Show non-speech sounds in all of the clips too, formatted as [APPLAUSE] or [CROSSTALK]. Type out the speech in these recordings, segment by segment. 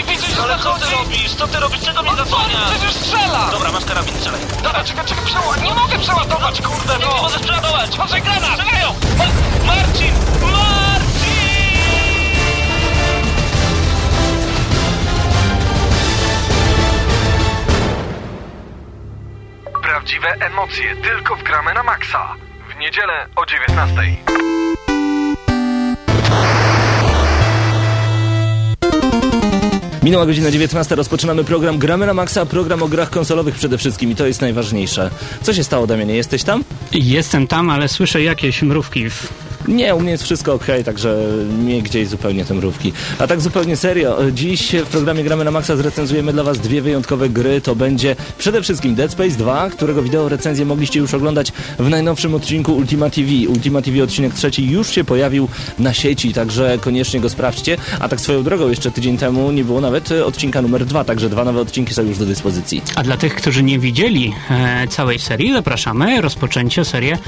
nie widzisz, że Ale co ty robisz? Co ty robisz? Czego mnie zasłaniasz? przecież strzela! Dobra, masz karabin, strzelaj. Dobra, czekaj, czekaj, przeładuj. Nie mogę przeładować, kurde, Nie, no! nie możesz przeładować! Patrzaj, granat! Strzelają! Ma- Marcin! Marcin! Prawdziwe emocje tylko w gramy na maksa. W niedzielę o 19. Minęła godzina 19, rozpoczynamy program Gramy na Maxa, program o grach konsolowych przede wszystkim i to jest najważniejsze. Co się stało, Damianie? Jesteś tam? Jestem tam, ale słyszę jakieś mrówki. W... Nie, u mnie jest wszystko ok, także nie gdzieś zupełnie te mrówki. A tak zupełnie serio, dziś w programie Gramy na Maxa zrecenzujemy dla Was dwie wyjątkowe gry. To będzie przede wszystkim Dead Space 2, którego wideo recenzję mogliście już oglądać w najnowszym odcinku Ultima TV. Ultima TV odcinek trzeci już się pojawił na sieci, także koniecznie go sprawdźcie. A tak swoją drogą, jeszcze tydzień temu nie było nawet odcinka numer dwa, także dwa nowe odcinki są już do dyspozycji. A dla tych, którzy nie widzieli e, całej serii, zapraszamy rozpoczęcie serię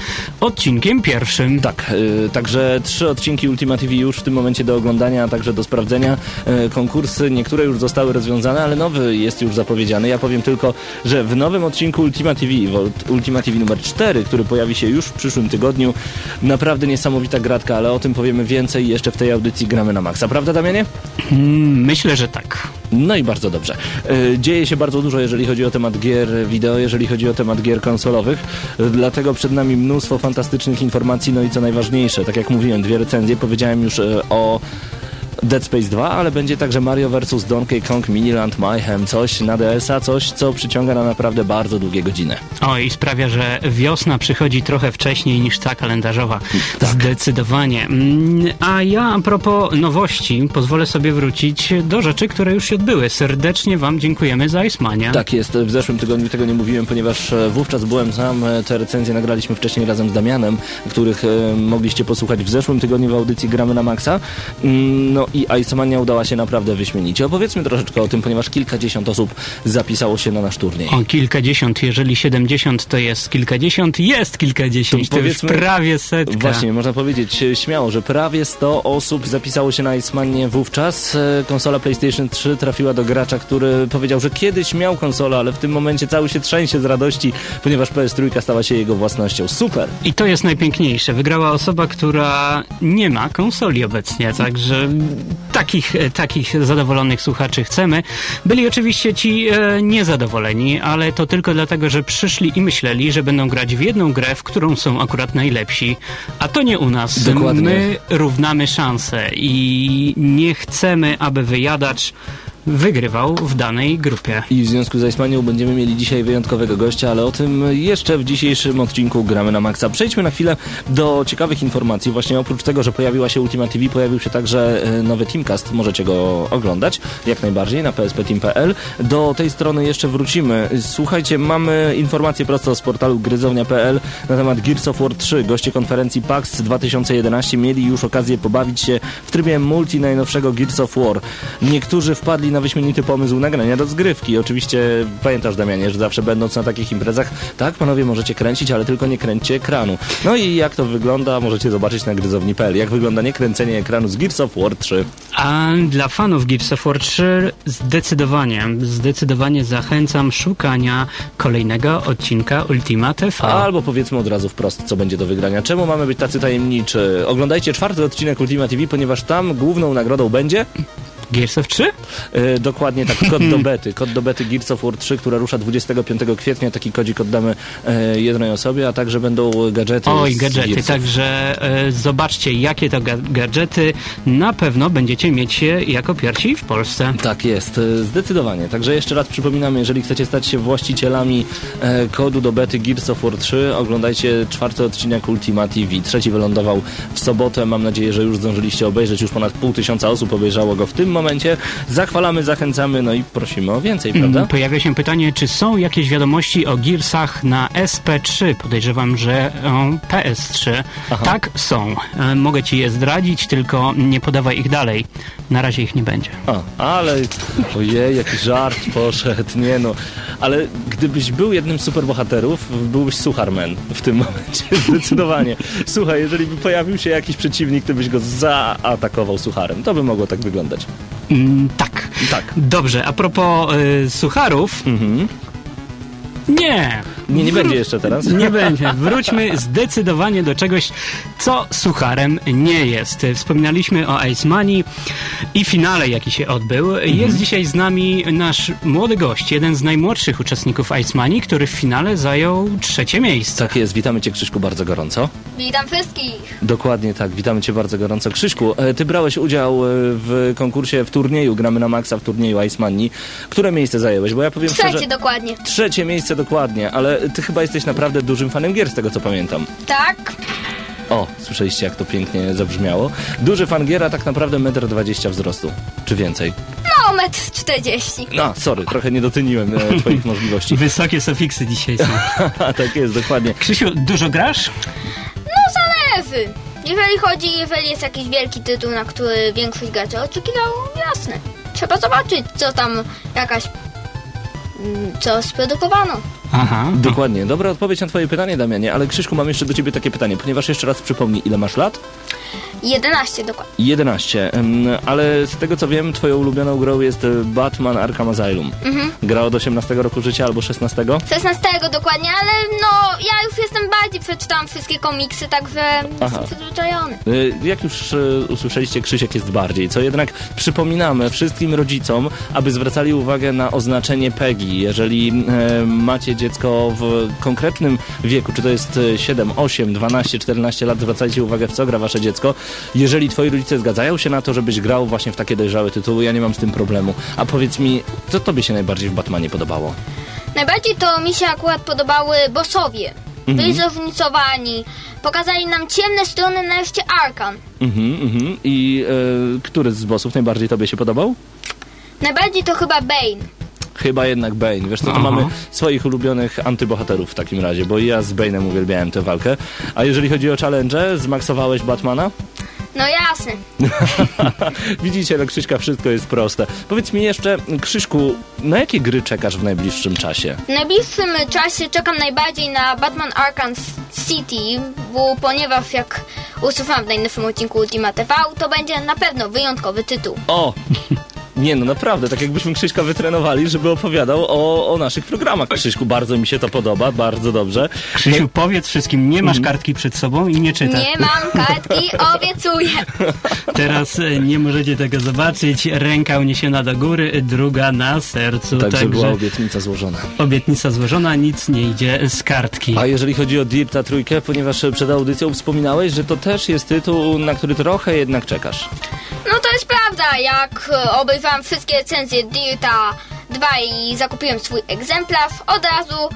odcinkiem pierwszym. Tak, y, także trzy odcinki Ultima TV już w tym momencie do oglądania, a także do sprawdzenia. Y, konkursy, niektóre już zostały rozwiązane, ale nowy jest już zapowiedziany. Ja powiem tylko, że w nowym odcinku Ultima TV, Ultima TV numer 4, który pojawi się już w przyszłym tygodniu, naprawdę niesamowita gratka, ale o tym powiemy więcej jeszcze w tej audycji Gramy na Maxa. Prawda, Damianie? Mm, Myślę, że tak. No i bardzo dobrze. Y, Dzieje się bardzo dużo, jeżeli chodzi o temat gier wideo, jeżeli chodzi o temat gier konsolowych. Y, Dlatego przed nami mnóstwo fantastycznych informacji, no i co najważniejsze, tak jak mówiłem, dwie recenzje. Powiedziałem już y, o Dead Space 2, ale będzie także Mario vs. Donkey Kong Miniland Mayhem, coś na DS-a, coś co przyciąga na naprawdę bardzo długie godziny. O, i sprawia, że wiosna przychodzi trochę wcześniej niż ta kalendarzowa. Tak. Zdecydowanie. Mm, A ja a propos nowości, pozwolę sobie wrócić do rzeczy, które już się odbyły. Serdecznie Wam dziękujemy za Ismania. Tak jest, w zeszłym tygodniu tego nie mówiłem, ponieważ e, wówczas byłem sam. E, Te recenzje nagraliśmy wcześniej razem z Damianem, których e, mogliście posłuchać w zeszłym tygodniu w audycji Gramy na Maxa. Mm, No i Icemania udała się naprawdę wyśmienicie. Opowiedzmy troszeczkę o tym, ponieważ kilkadziesiąt osób zapisało się na nasz turniej. O kilkadziesiąt, jeżeli 70 to jest kilkadziesiąt, jest kilkadziesiąt, To to, już prawie setka. Właśnie, można powiedzieć e, śmiało, że prawie 100 osób zapisało się na Icemanie wówczas. E, Konsola PlayStation 3 trafiła do gracza, który powiedział, że kiedyś miał konsolę, ale w tym momencie cały się trzęsie z radości, ponieważ PS3 stała się jego własnością. Super! I to jest najpiękniejsze. Wygrała osoba, która nie ma konsoli obecnie, także takich, e, takich zadowolonych słuchaczy chcemy. Byli oczywiście ci e, niezadowoleni, ale to tylko dlatego, że przyszli i myśleli, że będą grać w jedną grę, w którą są akurat najlepsi. A to nie u nas. Dokładnie. My równamy szanse i nie chcemy, aby wyjadacz wygrywał w danej grupie. I w związku z Icemanią będziemy mieli dzisiaj wyjątkowego gościa, ale o tym jeszcze w dzisiejszym odcinku Gramy na Maxa. Przejdźmy na chwilę do ciekawych informacji. Właśnie oprócz tego, że pojawiła się Ultima TV, pojawił się także e, nowy Teamcast. Możecie go oglądać jak najbardziej na pspteam.pl. Do tej strony jeszcze wrócimy. Słuchajcie, mamy informacje prosto z portalu gryzownia.pl na temat Gears of War 3. Goście konferencji PAX 2011 mieli już okazję pobawić się w trybie multi najnowszego Gears of War. Niektórzy wpadli na wyśmienity pomysł nagrania rozgrywki. Oczywiście pamiętasz, Damianie, że zawsze będąc na takich imprezach, tak, panowie możecie kręcić, ale tylko nie kręćcie ekranu. No i jak to wygląda, możecie zobaczyć na gryzowni.pl. Jak wygląda niekręcenie ekranu z Gears of War 3. A dla fanów Gears of War 3 zdecydowanie, zdecydowanie zachęcam szukania kolejnego odcinka Ultima TV. Albo powiedzmy od razu wprost, co będzie do wygrania. Czemu mamy być tacy tajemniczy? Oglądajcie czwarty odcinek Ultima TV, ponieważ tam główną nagrodą będzie Gears of 3? E, dokładnie tak, kod do bety. Kod do bety Gears of War 3, która rusza 25 kwietnia. Taki kodzik oddamy e, jednej osobie, a także będą gadżety. Oj, gadżety, Gearsów. także e, zobaczcie jakie to ga- gadżety. Na pewno będziecie mieć je jako pierwsi w Polsce. Tak jest, e, zdecydowanie. Także jeszcze raz przypominam, jeżeli chcecie stać się właścicielami kodu do bety Gears of War 3, oglądajcie czwarty odcinek Ultima TV. Trzeci wylądował w sobotę. Mam nadzieję, że już zdążyliście obejrzeć. Już ponad pół tysiąca osób obejrzało go w tym momencie. Zachwalamy, zachęcamy, no i prosimy o więcej, prawda? Mm, Pojawia się pytanie, czy są jakieś wiadomości o Gearsach na SP3? Podejrzewam, że o, PS3. Aha. Tak, są. E, Mogę ci je zdradzić, tylko nie podawaj ich dalej. Na razie ich nie będzie. A, ale ojej, jaki żart poszedł, nie no. Ale gdybyś był jednym z superbohaterów, byłbyś Sucharman w tym momencie, [LAUGHS] zdecydowanie. Słuchaj, jeżeli by pojawił się jakiś przeciwnik, to byś go zaatakował sucharem. To by mogło tak wyglądać. Mm, tak. Tak. Dobrze, a propos y, sucharów. Mhm. Nie. Nie, nie będzie jeszcze teraz. Nie będzie. Wróćmy zdecydowanie do czegoś, co sucharem nie jest. Wspominaliśmy o Ice Money i finale, jaki się odbył. Jest dzisiaj z nami nasz młody gość, jeden z najmłodszych uczestników Ice Money, który w finale zajął trzecie miejsce. Tak jest, witamy Cię Krzyszku bardzo gorąco. Witam wszystkich. Dokładnie tak, witamy Cię bardzo gorąco. Krzyszku, e, Ty brałeś udział e, w konkursie, w turnieju, gramy na Maxa w turnieju Ice Money. Które miejsce zajęłeś? Bo ja powiem Trzecie szczerze... dokładnie. Trzecie miejsce dokładnie, ale Ty chyba jesteś naprawdę dużym fanem gier, z tego co pamiętam. Tak? O, słyszeliście jak to pięknie zabrzmiało. Duży fan gier, a tak naprawdę 1,20 m wzrostu. Czy więcej? No, metr 40. No, sorry, trochę nie doceniłem e, [LAUGHS] Twoich możliwości. Wysokie sufiksy dzisiaj są. [LAUGHS] tak jest, dokładnie. Krzysiu, dużo grasz? No, zależy. Jeżeli chodzi, jeżeli jest jakiś wielki tytuł, na który większość graczy oczekiwało, jasne. Trzeba zobaczyć, co tam jakaś... mm, co sprodukowano. Aha. Dokładnie. Dobra odpowiedź na twoje pytanie, Damianie, ale Krzyszku, mam jeszcze do ciebie takie pytanie, ponieważ jeszcze raz przypomnij, ile masz lat? 11 dokładnie. 11. Em, Ale z tego co wiem, twoją ulubioną grą jest e, Batman Arkham Asylum. Mhm. Gra od 18 roku życia albo 16? 16 dokładnie, ale no, ja już jestem bardziej, przeczytałam wszystkie komiksy, także jestem przyzwyczajony. Y, Jak już e, usłyszeliście, Krzysiek jest bardziej, co jednak przypominamy wszystkim rodzicom, aby zwracali uwagę na oznaczenie PEGI. Jeżeli e, macie dziecko w konkretnym wieku, czy to jest e, 7, 8, 12, 14 lat, zwracajcie uwagę w co gra wasze dziecko. Jeżeli twoi rodzice zgadzają się na to, żebyś grał właśnie w takie dojrzałe tytuły, ja nie mam z tym problemu. A powiedz mi, co tobie się najbardziej w Batmanie podobało? Najbardziej to mi się akurat podobały bossowie. Byli Mhm. zróżnicowani, pokazali nam ciemne strony nareszcie Arkan. Mhm, mhm. I e, który z bossów najbardziej tobie się podobał? Najbardziej to chyba Bane. Chyba jednak Bane. Wiesz co, to Aha. mamy swoich ulubionych antybohaterów w takim razie, bo ja z Bane'em uwielbiałem tę walkę. A jeżeli chodzi o challenge, zmaksowałeś Batmana? No jasne. [LAUGHS] Widzicie, dla Krzyśka wszystko jest proste. Powiedz mi jeszcze, Krzyszku, na jakie gry czekasz w najbliższym czasie? W najbliższym czasie czekam najbardziej na Batman Arkham City, bo ponieważ jak usłyszałam w najnowszym odcinku Ultima TV, to będzie na pewno wyjątkowy tytuł. O! [LAUGHS] Nie no, naprawdę, tak jakbyśmy Krzyśka wytrenowali, żeby opowiadał o, o naszych programach. Krzyśku, bardzo mi się to podoba, bardzo dobrze. Krzysiu, powiedz wszystkim, nie masz kartki przed sobą i nie czytasz. Nie mam kartki, [LAUGHS] obiecuję. Teraz e, nie możecie tego zobaczyć. Ręka uniesiona do góry, druga na sercu. Także była obietnica złożona. obietnica złożona, nic nie idzie z kartki. A jeżeli chodzi o Dirta trójkę, ponieważ przed audycją wspominałeś, że to też jest tytuł, na który trochę jednak czekasz. Jest prawda, jak e, obejrzałam wszystkie recenzje Dirta 2 i zakupiłem swój egzemplarz, od razu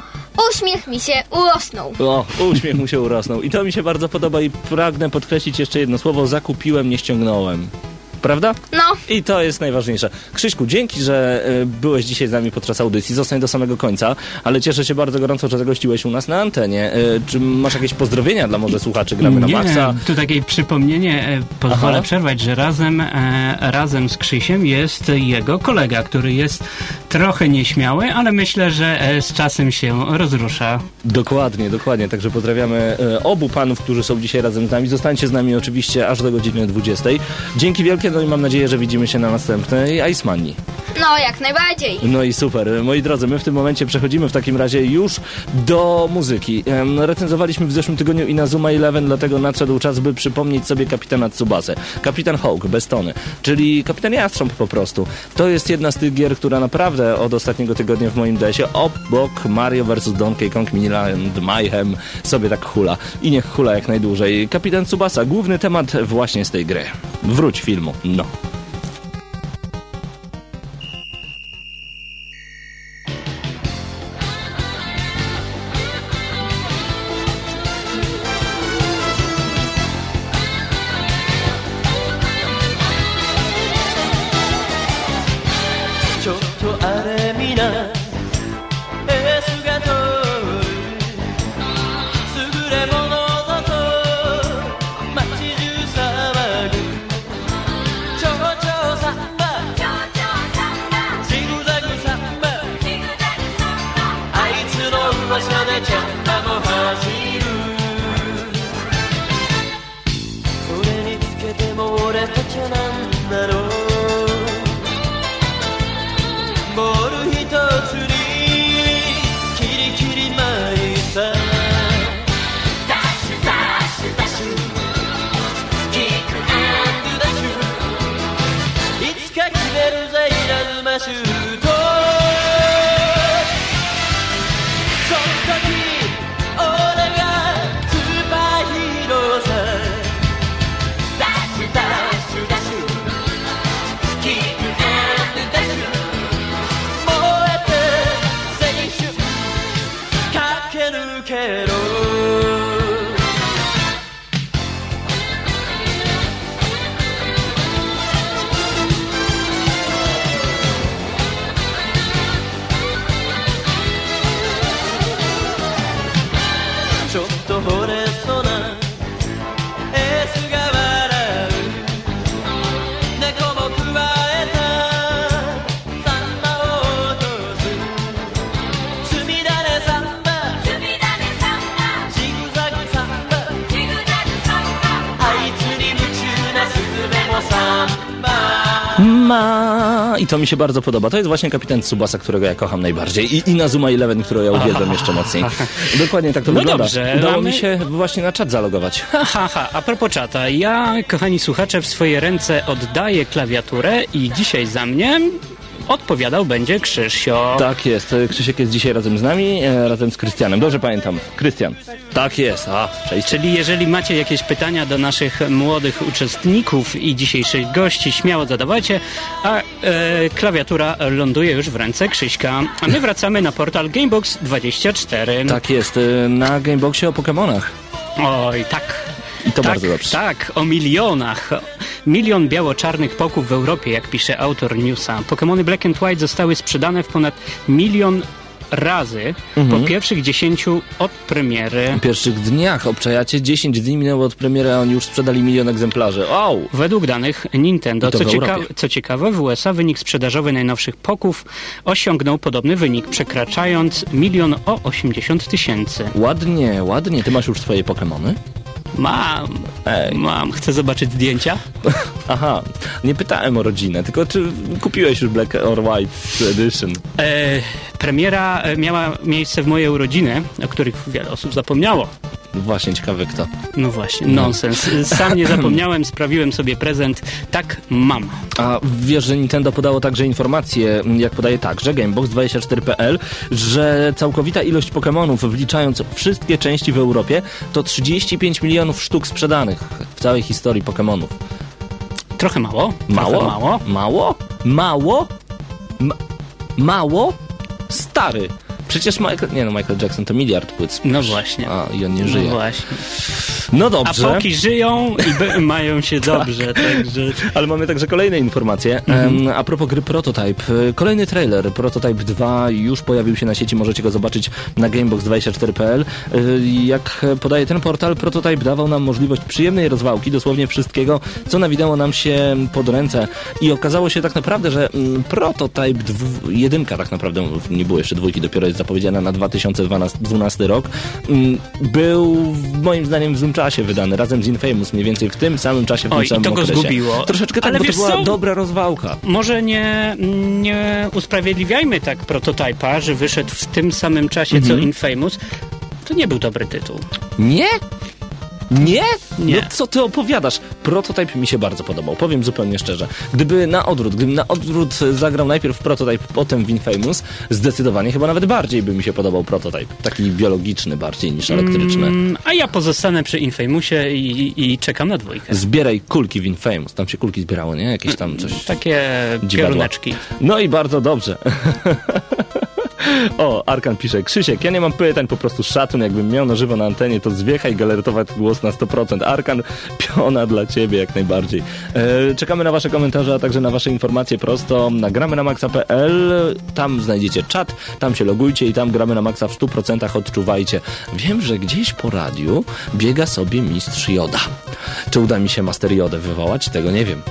uśmiech mi się urosnął. O, uśmiech mu się urosnął. I to mi się bardzo podoba i pragnę podkreślić jeszcze jedno słowo. Zakupiłem, nie ściągnąłem. Prawda? No, I to jest najważniejsze. Krzyśku, dzięki, że e, byłeś dzisiaj z nami podczas audycji. Zostań do samego końca, ale cieszę się bardzo gorąco, że zagościłeś u nas na antenie. E, czy masz jakieś pozdrowienia dla może słuchaczy Gramy na nie, Maxa? tu takie przypomnienie, e, pozwolę Aha. przerwać, że razem, razem z Krzysiem jest jego kolega, który jest trochę nieśmiały, ale myślę, że z czasem się rozrusza. Dokładnie, dokładnie. Także pozdrawiamy obu panów, którzy są dzisiaj razem z nami. Zostańcie z nami oczywiście aż do godziny 20. Dzięki wielkie, no i mam nadzieję, że widzimy się na następnej Ice Manii. no jak najbardziej. No i super. Moi drodzy, my w tym momencie przechodzimy w takim razie już do muzyki. Em, Recenzowaliśmy w zeszłym tygodniu Inazuma Eleven, dlatego nadszedł czas, by przypomnieć sobie kapitana Tsubasę. Kapitan Hawk, bez tony, czyli kapitan Jastrząb po prostu. To jest jedna z tych gier, która naprawdę od ostatniego tygodnia w moim desie obok Mario vs. Donkey Kong Miniland Mayhem sobie tak hula. I niech hula jak najdłużej. Kapitan Tsubasa, główny temat właśnie z tej gry. Wróć filmu, no. ちょっとあれみな To mi się bardzo podoba. To jest właśnie kapitan Tsubasa, którego ja kocham najbardziej. I Inazuma Eleven, którą ja uwielbiam jeszcze mocniej. [LAUGHS] Dokładnie tak to No wygląda. dobrze, Udało mamy- mi się właśnie na czat zalogować. [LAUGHS] Ha, ha, a propos czata, ja, kochani słuchacze, w swoje ręce oddaję klawiaturę i dzisiaj za mnie odpowiadał będzie Krzyszio. Tak jest. Krzysiek jest dzisiaj razem z nami, e, razem z Krystianem. Dobrze pamiętam. Krystian. Tak jest. A, przejście. Czyli jeżeli macie jakieś pytania do naszych młodych uczestników i dzisiejszych gości, śmiało zadawajcie, a e, klawiatura ląduje już w ręce Krzyśka. A my wracamy na portal Gamebox24. Tak jest. e, Na Gameboxie o Pokemonach. Oj, tak. I to tak, bardzo dobrze. Tak, o milionach. Milion biało-czarnych poków w Europie, jak pisze autor newsa. Pokémony Black and White zostały sprzedane w ponad milion razy Mhm. po pierwszych dziesięciu od premiery. W pierwszych dniach obczajacie 10 dni minęło od premiery, a oni już sprzedali milion egzemplarzy. Au! Według danych Nintendo, co, cieka co ciekawe, w USA wynik sprzedażowy najnowszych poków osiągnął podobny wynik, przekraczając milion o 80 tysięcy. Ładnie, ładnie. Ty masz już swoje Pokemony? Mam, Ej. mam, chcę zobaczyć zdjęcia? [LAUGHS] Aha, nie pytałem o rodzinę, tylko czy kupiłeś już Black or White Edition? E, premiera e, miała miejsce w mojej urodziny, o których wiele osób zapomniało. Właśnie, ciekawy kto. No właśnie, nonsens. Sam nie [LAUGHS] zapomniałem, sprawiłem sobie prezent. Tak, mam. A wiesz, że Nintendo podało także informację, jak podaje także Gamebox24.pl, że całkowita ilość Pokémonów, wliczając wszystkie części w Europie, to 35 milionów sztuk sprzedanych w całej historii Pokémonów. Trochę mało. Mało? Trochę mało. Mało? Mało? Ma mało? Stary. Przecież Michael... Nie no, Michael Jackson to miliard płyt. No właśnie. A, i on nie No żyje. właśnie. No A dobrze. poki żyją i [LAUGHS] mają się dobrze, także... Ale mamy także kolejne informacje. Em, a propos gry Prototype. Kolejny trailer Prototype 2 już pojawił się na sieci, możecie go zobaczyć na gamebox24.pl. E, Jak podaje ten portal, Prototype dawał nam możliwość przyjemnej rozwałki, dosłownie wszystkiego, co na wideo nam się pod ręce. I okazało się tak naprawdę, że mm, Prototype 2, jedynka tak naprawdę, nie było jeszcze dwójki, dopiero jest zapowiedziana na 2012 rok, mm, był moim zdaniem w złym czasie wydany, razem z Infamous, mniej więcej w tym samym czasie, w tym Oj, i samym to go okresie. zgubiło. Troszeczkę tak, Ale bo to była co? dobra rozwałka. Może nie, nie usprawiedliwiajmy tak prototypa, że wyszedł w tym samym czasie co Infamous. To nie był dobry tytuł. Nie? Nie? Nie. No co ty opowiadasz? Prototype mi się bardzo podobał, powiem zupełnie szczerze. Gdyby na odwrót, gdybym na odwrót zagrał najpierw Prototype, potem w Infamous, zdecydowanie chyba nawet bardziej by mi się podobał Prototype. Taki biologiczny bardziej niż elektryczny. Mm, a ja pozostanę przy Infamousie i, i czekam na dwójkę. Zbieraj kulki w Infamous. Tam się kulki zbierało, nie? Jakieś tam coś... Takie Dziwadła. pioruneczki. No i bardzo dobrze. [LAUGHS] [LAUGHS] O, Arkan pisze, Krzysiek, ja nie mam pytań, po prostu szacun, jakbym miał na żywo na antenie, to zwiechaj galertować głos na 100%. Arkan, [LAUGHS] piona dla ciebie jak najbardziej. E, czekamy na wasze komentarze, a także na wasze informacje prosto na gramy na maxa.pl, tam znajdziecie czat, tam się logujcie i tam gramy na maxa w 100% odczuwajcie. Wiem, że gdzieś po radiu biega sobie mistrz Joda. Czy uda mi się Master Jodę wywołać? Tego nie wiem.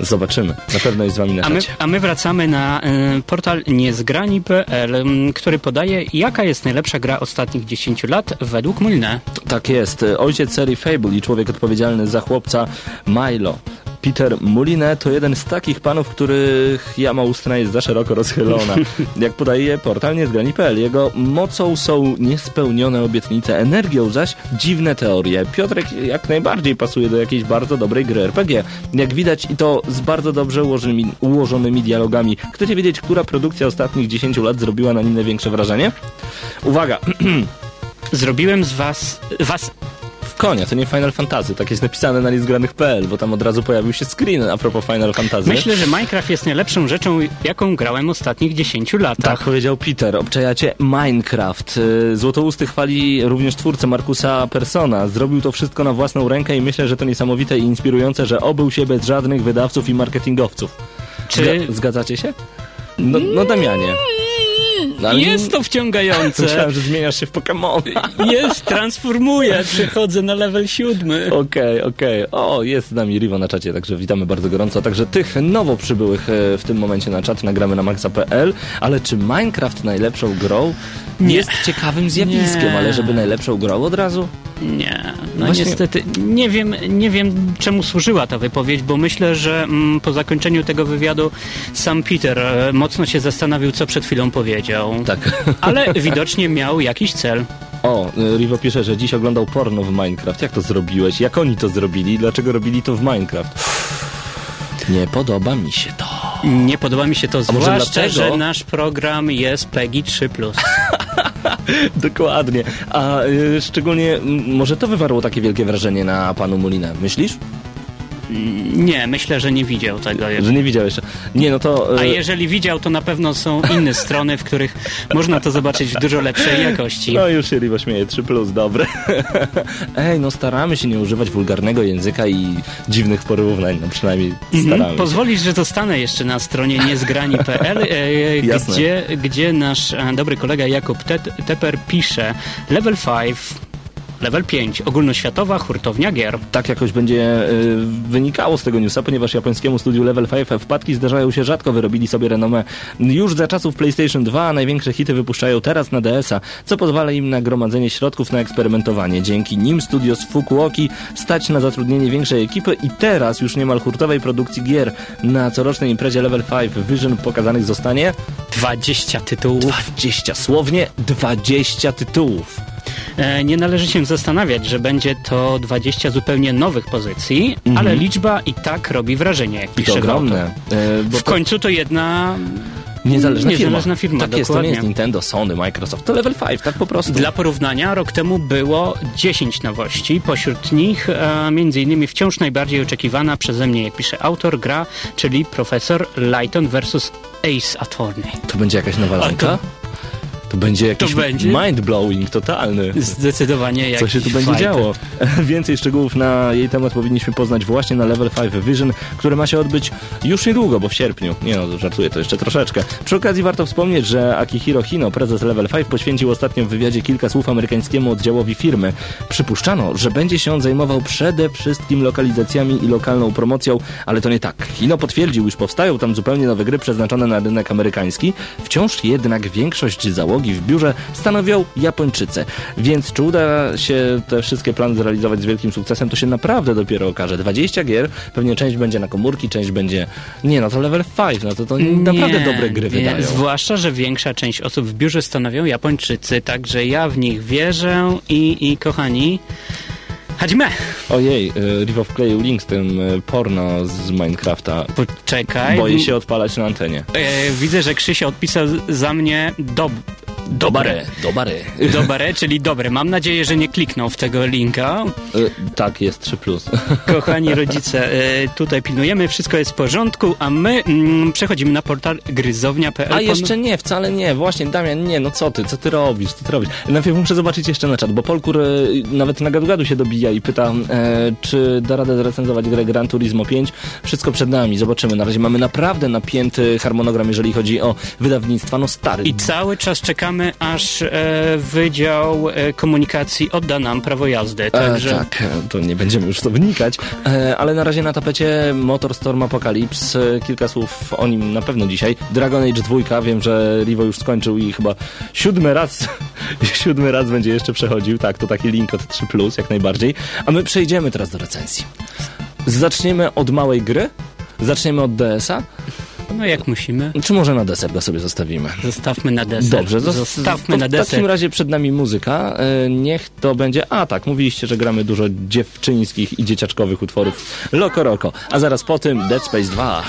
Zobaczymy. Na pewno jest z wami na A my, czacie. a my wracamy na y, portal niezgrani.pl, który podaje, jaka jest najlepsza gra ostatnich 10 lat według Mylne. Tak jest. Ojciec serii Fable i człowiek odpowiedzialny za chłopca Milo Peter Moulinet to jeden z takich panów, których jama ustna jest za szeroko rozchylona. [LAUGHS] Jak podaje portal niezgrani.pl, jego mocą są niespełnione obietnice, energią zaś dziwne teorie. Piotrek jak najbardziej pasuje do jakiejś bardzo dobrej gry RPG. Jak widać i to z bardzo dobrze ułożonymi, ułożonymi dialogami. Chcecie wiedzieć, która produkcja ostatnich 10 lat zrobiła na nim największe wrażenie? Uwaga, [CLEARS THROAT] Zrobiłem z was... was konia, to nie Final Fantasy, tak jest napisane na listgranych.pl, bo tam od razu pojawił się screen a propos Final Fantasy. Myślę, że Minecraft jest najlepszą rzeczą, jaką grałem ostatnich 10 latach. Tak powiedział Peter. Obczajacie Minecraft. Y, Złotousty chwali również twórcę Markusa Persona. Zrobił to wszystko na własną rękę i myślę, że to niesamowite i inspirujące, że obył się bez żadnych wydawców i marketingowców. Czy- Zga- zgadzacie się? No, no Damianie. No, Jest to wciągające. [LAUGHS] Myślałem, że zmieniasz się w Pokemona. Jest, transformuję, przechodzę na level siódmy. Okej, okej. O, jest z nami Rivo na czacie, także witamy bardzo gorąco. Także tych nowo przybyłych e, w tym momencie na czat nagramy na maxa.pl, ale czy Minecraft najlepszą grą Nie. jest ciekawym zjawiskiem, Nie. ale żeby najlepszą grą od razu? Nie, no Właśnie- niestety nie wiem, nie wiem czemu służyła ta wypowiedź, bo myślę, że mm, po zakończeniu tego wywiadu sam Peter e, mocno się zastanowił, co przed chwilą powiedział. Tak. [LAUGHS] Ale widocznie miał jakiś cel. O, Rivo pisze, że dziś oglądał porno w Minecraft. Jak to zrobiłeś? Jak oni to zrobili? Dlaczego robili to w Minecraft? Nie podoba mi się to. Nie podoba mi się to, zwłaszcza, że nasz program jest PEGI 3+. [LAUGHS] Dokładnie. A y, szczególnie m, może to wywarło takie wielkie wrażenie na panu Mulinę. Myślisz? Nie, myślę, że nie widział tego. Że nie widział jeszcze. Nie, no to... A y, jeżeli widział, to na pewno są inne strony, w których można to zobaczyć w dużo lepszej jakości. No już się Rivo śmieje, 3 plus, dobre. [LAUGHS] Ej, no staramy się nie używać wulgarnego języka i dziwnych porównań, no przynajmniej staramy Mhm. Pozwolisz, że zostanę jeszcze na stronie niezgrani.pl, e, [LAUGHS] Jasne. gdzie, gdzie nasz e, dobry kolega Jakub Te Teper pisze Level 5, Level 5, ogólnoświatowa hurtownia gier. Tak jakoś będzie y, wynikało z tego newsa, ponieważ japońskiemu studiu Level 5 wpadki zdarzają się rzadko, wyrobili sobie renomę. Już za czasów PlayStation 2 największe hity wypuszczają teraz na DS-a, co pozwala im na gromadzenie środków na eksperymentowanie. Dzięki nim studio z Fukuoki stać na zatrudnienie większej ekipy i teraz już niemal hurtowej produkcji gier. Na corocznej imprezie Level 5 Vision pokazanych zostanie 20 tytułów. 20, słownie 20 tytułów. E, Nie należy się zastanawiać, że będzie to 20 zupełnie nowych pozycji, ale liczba i tak robi wrażenie, jak Mhm. I pisze to ogromne. e, W końcu to jedna niezależna, niezależna firma, Tak jest, to nie dokładnie. jest Nintendo, Sony, Microsoft. To Level 5, tak po prostu. Dla porównania, rok temu było 10 nowości. Pośród nich e, między innymi wciąż najbardziej oczekiwana przeze mnie, jak pisze autor, gra, czyli Profesor Lighton vs. Ace Attorney. To będzie jakaś nowa lalka? To- To będzie jakiś będzie? mind-blowing totalny. Zdecydowanie Co jakiś się tu będzie fighter. działo? [LAUGHS] Więcej szczegółów na jej temat powinniśmy poznać właśnie na Level 5 Vision, które ma się odbyć już niedługo, bo w sierpniu. Nie no, żartuję, to jeszcze troszeczkę. Przy okazji warto wspomnieć, że Akihiro Hino, prezes Level 5, poświęcił ostatnio w wywiadzie kilka słów amerykańskiemu oddziałowi firmy. Przypuszczano, że będzie się on zajmował przede wszystkim lokalizacjami i lokalną promocją, ale to nie tak. Hino potwierdził, iż powstają tam zupełnie nowe gry przeznaczone na rynek amerykański. Wciąż jednak większość załogi w biurze stanowią Japończycy. Więc czy uda się te wszystkie plany zrealizować z wielkim sukcesem, to się naprawdę dopiero okaże. 20 gier, pewnie część będzie na komórki, część będzie... Nie, no to level 5, no to to naprawdę Nie, dobre gry nie, wydają. Zwłaszcza, że większa część osób w biurze stanowią Japończycy, także ja w nich wierzę i, i kochani, chodźmy! Ojej, y, Rivo wkleił link z tym y, porno z Minecrafta. Poczekaj. Boję się odpalać na antenie. E, widzę, że Krzysia odpisał za mnie dob Dobare, dobare. Dobre, czyli dobre. Mam nadzieję, że nie kliknął w tego linka. Y, Tak, jest 3+. Plus. [LAUGHS] Kochani rodzice, e, tutaj pilnujemy, wszystko jest w porządku, a my mm, przechodzimy na portal gryzownia.pl. A jeszcze nie, wcale nie. Właśnie, Damian, nie, no co ty, co ty robisz, co ty robisz? Najpierw muszę zobaczyć jeszcze na czat, bo Polkur e, nawet na gadu-gadu się dobija i pyta, czy da radę zrecenzować grę Gran Turismo 5. Wszystko przed nami, zobaczymy. Na razie mamy naprawdę napięty harmonogram, jeżeli chodzi o wydawnictwa. No stary, I cały czas czekamy, aż e, Wydział e, Komunikacji odda nam prawo jazdy. Także E, tak, e, to nie będziemy już to wnikać, e, ale na razie na tapecie Motorstorm Apocalypse, e, kilka słów o nim na pewno dzisiaj. Dragon Age 2, wiem, że Rivo już skończył i chyba siódmy raz, [LAUGHS] siódmy raz będzie jeszcze przechodził, tak, to taki link od 3+, jak najbardziej, a my przejdziemy teraz do recenzji. Zaczniemy od małej gry? Zaczniemy od DS-a? No jak musimy. Czy może na deser go sobie zostawimy? Zostawmy na deser. Dobrze, zos- zostawmy na W takim deser. razie przed nami muzyka. E, Niech to będzie. A tak, mówiliście, że gramy dużo dziewczyńskich i dzieciaczkowych utworów Loco Roco. A zaraz po tym Dead Space 2.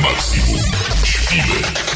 na maksimum.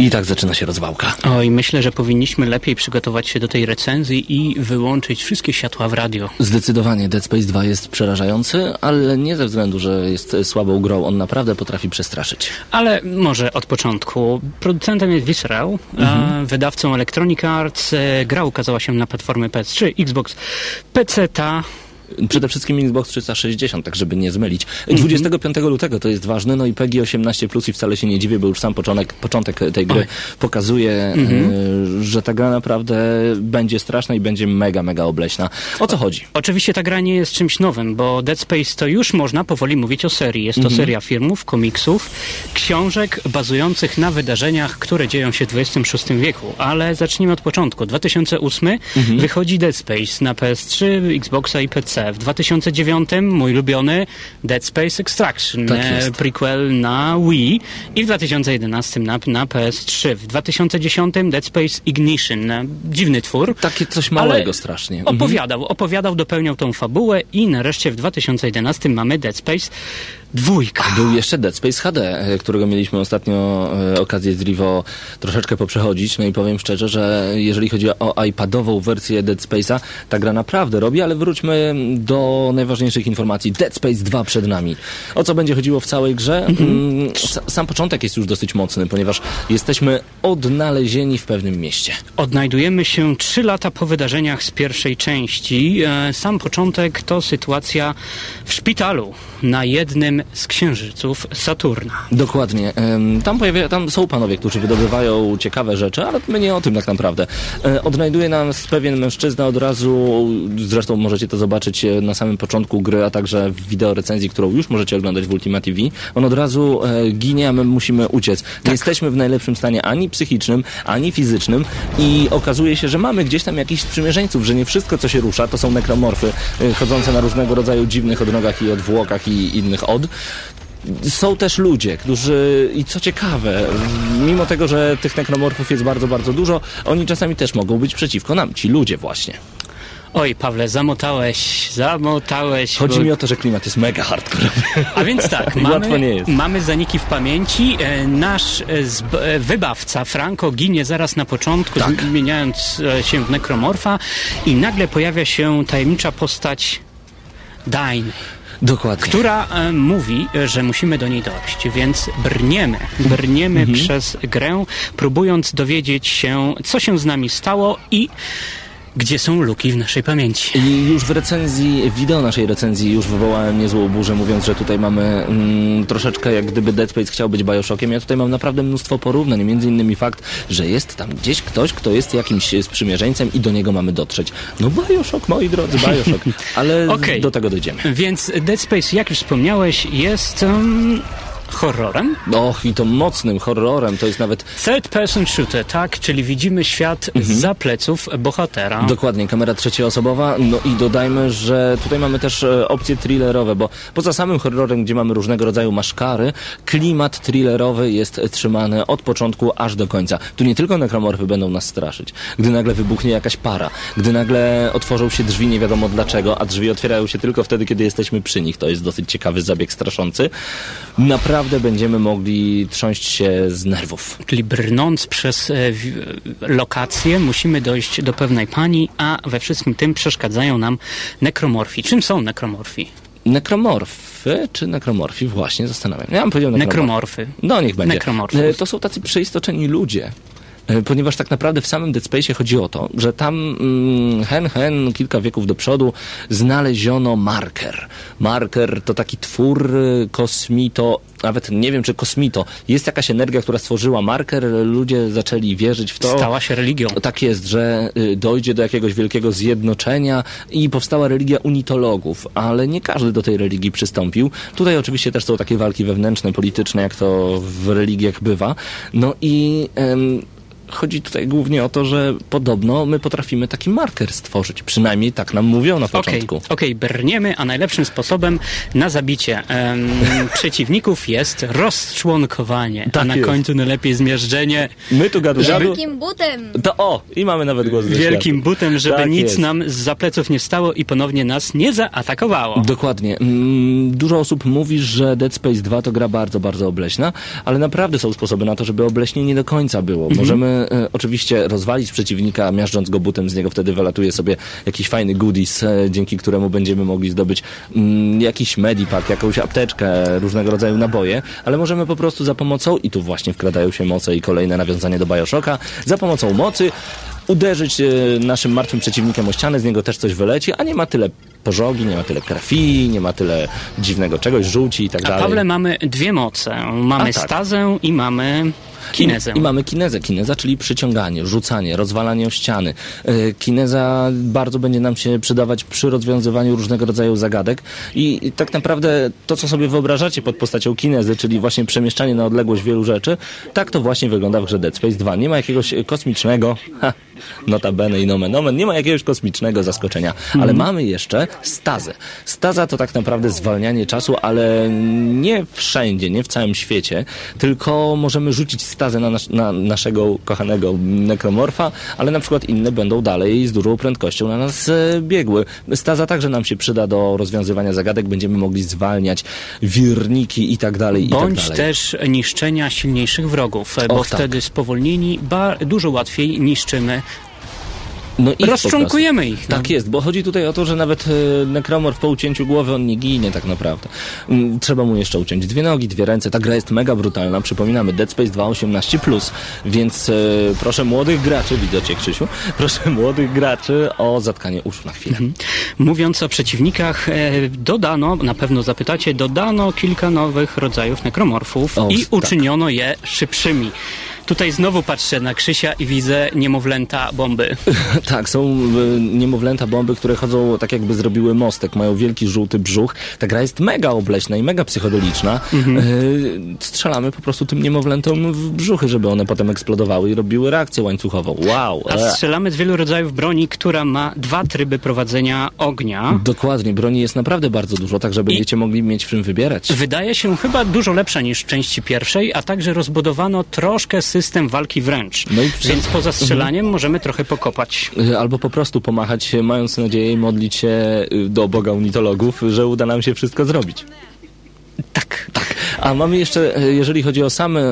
I tak zaczyna się rozwałka. Oj, myślę, że powinniśmy lepiej przygotować się do tej recenzji i wyłączyć wszystkie światła w radio. Zdecydowanie Dead Space 2 jest przerażający, ale nie ze względu, że jest słabą grą. On naprawdę potrafi przestraszyć. Ale może od początku. Producentem jest Visceral, Mhm. wydawcą Electronic Arts. E, Gra ukazała się na platformy PS3, Xbox, PC, ta. Przede wszystkim Xbox 360, tak żeby nie zmylić. 25 lutego to jest ważne, no i PEGI 18 plus i wcale się nie dziwię, bo już sam początek, początek tej gry pokazuje, e, że ta gra naprawdę będzie straszna i będzie mega, mega obleśna. O co chodzi? Oczywiście ta gra nie jest czymś nowym, bo Dead Space to już można powoli mówić o serii. Jest to Mhm. seria filmów, komiksów, książek bazujących na wydarzeniach, które dzieją się w XXVI wieku. Ale zacznijmy od początku. 2008 Mhm. wychodzi Dead Space na PS3, Xboxa i PC. W 2009 mój ulubiony Dead Space Extraction, Tak e, prequel na Wii i w 2011 na, na PS3. W 2010 Dead Space Ignition, e, dziwny twór. Takie coś małego strasznie. Mhm. Opowiadał, opowiadał, dopełniał tą fabułę i nareszcie w 2011 mamy Dead Space dwójka. Był jeszcze Dead Space HD, e, którego mieliśmy ostatnio e, okazję z Rivo troszeczkę poprzechodzić. No i powiem szczerze, że jeżeli chodzi o iPadową wersję Dead Space'a, ta gra naprawdę robi, ale wróćmy do najważniejszych informacji. Dead Space 2 przed nami. O co będzie chodziło w całej grze? Mm, s- Sam początek jest już dosyć mocny, ponieważ jesteśmy odnalezieni w pewnym mieście. Odnajdujemy się trzy lata po wydarzeniach z pierwszej części. E, Sam początek to sytuacja w szpitalu na jednym jednym z księżyców Saturna. Dokładnie. Tam, pojawia, tam są panowie, którzy wydobywają ciekawe rzeczy, ale my nie o tym tak naprawdę. E, Odnajduje nas pewien mężczyzna od razu, zresztą możecie to zobaczyć e, na samym początku gry, a także w wideo recenzji, którą już możecie oglądać w Ultima TV. On od razu e, ginie, a my musimy uciec. Nie jesteśmy w najlepszym stanie ani psychicznym, ani fizycznym i okazuje się, że mamy gdzieś tam jakichś sprzymierzeńców, że nie wszystko, co się rusza, to są nekromorfy chodzące na różnego rodzaju dziwnych odnogach i odwłokach i innych od. Są też ludzie, którzy, i co ciekawe, mimo tego, że tych nekromorfów jest bardzo, bardzo dużo, oni czasami też mogą być przeciwko nam, ci ludzie właśnie. Oj, Pawle, zamotałeś, zamotałeś. Chodzi bo- mi o to, że klimat jest mega hardkorowy. A więc tak, [LAUGHS] mamy, mamy zaniki w pamięci. E, Nasz e, e, wybawca Franco ginie zaraz na początku, Tak. zmieniając się w nekromorfa i nagle pojawia się tajemnicza postać Dain, Dokładnie. która e, mówi, że musimy do niej dojść, więc brniemy, brniemy Mhm. przez grę, próbując dowiedzieć się, co się z nami stało i gdzie są luki w naszej pamięci. I już w recenzji, wideo naszej recenzji już wywołałem niezłą burzę, mówiąc, że tutaj mamy mm, troszeczkę jak gdyby Dead Space chciał być Bioshockiem. Ja tutaj mam naprawdę mnóstwo porównań, między innymi fakt, że jest tam gdzieś ktoś, kto jest jakimś e, sprzymierzeńcem i do niego mamy dotrzeć. No Bioshock, moi drodzy, Bioshock. [LAUGHS] Ale Okej. do tego dojdziemy. Więc Dead Space, jak już wspomniałeś, jest um, horrorem. Och, i to mocnym horrorem, to jest nawet Third person shooter, tak? Czyli widzimy świat za pleców bohatera. Dokładnie, kamera trzecioosobowa. No i dodajmy, że tutaj mamy też e, opcje thrillerowe, bo poza samym horrorem, gdzie mamy różnego rodzaju maszkary, klimat thrillerowy jest trzymany od początku aż do końca. Tu nie tylko nekromorfy będą nas straszyć. Gdy nagle wybuchnie jakaś para, gdy nagle otworzą się drzwi nie wiadomo dlaczego, a drzwi otwierają się tylko wtedy, kiedy jesteśmy przy nich. To jest dosyć ciekawy zabieg straszący. Naprawdę będziemy mogli trząść się z nerwów. Czyli brnąc przez e, lokację musimy dojść do pewnej pani, a we wszystkim tym przeszkadzają nam nekromorfi. Czym są nekromorfi? Nekromorfy czy nekromorfi? Właśnie, zastanawiam. Ja bym powiedział nekromorfy. Nekromorfy. No niech będzie. Nekromorfów. E, To są tacy przeistoczeni ludzie. E, Ponieważ tak naprawdę w samym Dead Space chodzi o to, że tam mm, hen hen kilka wieków do przodu znaleziono marker. Marker to taki twór y, kosmito, nawet nie wiem czy kosmito. Jest jakaś energia, która stworzyła marker, ludzie zaczęli wierzyć w to. Stała się religią. Tak jest, że y, dojdzie do jakiegoś wielkiego zjednoczenia i powstała religia unitologów, ale nie każdy do tej religii przystąpił. Tutaj oczywiście też są takie walki wewnętrzne, polityczne, jak to w religiach bywa. No i em, chodzi tutaj głównie o to, że podobno my potrafimy taki marker stworzyć. Przynajmniej tak nam mówią na Okej, początku. okej, brniemy, a najlepszym sposobem na zabicie em, [LAUGHS] przeciwników jest rozczłonkowanie, a Tak na jest. końcu najlepiej zmierzczenie My tu gadu gadu. Wielkim butem. To o, i mamy nawet głos wielkim butem, żeby Tak nic jest. nam z pleców nie stało i ponownie nas nie zaatakowało. Dokładnie. Mm, Dużo osób mówi, że Dead Space 2 to gra bardzo, bardzo obleśna, ale naprawdę są sposoby na to, żeby obleśnie nie do końca było. Mhm. Możemy oczywiście rozwalić przeciwnika, miażdżąc go butem, z niego wtedy wylatuje sobie jakiś fajny goodies, e, dzięki któremu będziemy mogli zdobyć mm, jakiś medipack, jakąś apteczkę, różnego rodzaju naboje, ale możemy po prostu za pomocą, i tu właśnie wkradają się moce i kolejne nawiązanie do Bioshocka, za pomocą mocy uderzyć e, naszym martwym przeciwnikiem o ścianę, z niego też coś wyleci, a nie ma tyle pożogi, nie ma tyle krwi, nie ma tyle dziwnego czegoś, żółci i tak A dalej. Pawle mamy dwie moce. Mamy A, tak. stazę i mamy kinezę. I, mamy kinezę. Kineza, czyli przyciąganie, rzucanie, rozwalanie o ściany. E, Kineza bardzo będzie nam się przydawać przy rozwiązywaniu różnego rodzaju zagadek. I, tak naprawdę to, co sobie wyobrażacie pod postacią kinezy, czyli właśnie przemieszczanie na odległość wielu rzeczy, tak to właśnie wygląda w grze Dead Space 2. Nie ma jakiegoś e, kosmicznego, ha, notabene i nomen omen, nie ma jakiegoś kosmicznego zaskoczenia, ale mamy jeszcze stazę. Staza to tak naprawdę zwalnianie czasu, ale nie wszędzie, nie w całym świecie, tylko możemy rzucić stazę na, nas, na naszego kochanego nekromorfa, ale na przykład inne będą dalej z dużą prędkością na nas e, biegły. Staza także nam się przyda do rozwiązywania zagadek, będziemy mogli zwalniać wirniki i tak dalej, Bądź tak dalej. też niszczenia silniejszych wrogów, bo Och, tak. wtedy spowolnieni ba- dużo łatwiej niszczymy No ich Rozczłonkujemy ich. No. Tak jest, bo chodzi tutaj o to, że nawet e, nekromor po ucięciu głowy on nie ginie tak naprawdę. Mm, Trzeba mu jeszcze uciąć dwie nogi, dwie ręce. Ta gra jest mega brutalna. Przypominamy Dead Space 2 18+, więc e, proszę młodych graczy, widzę cię Krzysiu, [LAUGHS] proszę młodych graczy o zatkanie uszu na chwilę. Mówiąc o przeciwnikach, e, dodano, na pewno zapytacie, dodano kilka nowych rodzajów nekromorfów O, i tak. uczyniono je szybszymi. Tutaj znowu patrzę na Krzysia i widzę niemowlęta bomby. [LAUGHS] Tak, są e, niemowlęta bomby, które chodzą tak jakby zrobiły mostek, mają wielki żółty brzuch. Ta gra jest mega obleśna i mega psychodeliczna. E, strzelamy po prostu tym niemowlętom w brzuchy, żeby one potem eksplodowały i robiły reakcję łańcuchową. Wow! A e. strzelamy z wielu rodzajów broni, która ma dwa tryby prowadzenia ognia. Dokładnie, broni jest naprawdę bardzo dużo, tak że będziecie mogli mieć w czym wybierać. Wydaje się chyba dużo lepsza niż w części pierwszej, a także rozbudowano troszkę system walki wręcz. No i Więc poza strzelaniem możemy trochę pokopać. Y, Albo po prostu pomachać, y, mając nadzieję i modlić się y, do Boga unitologów, że uda nam się wszystko zrobić. Tak. Tak. A mamy jeszcze, e, jeżeli chodzi o same,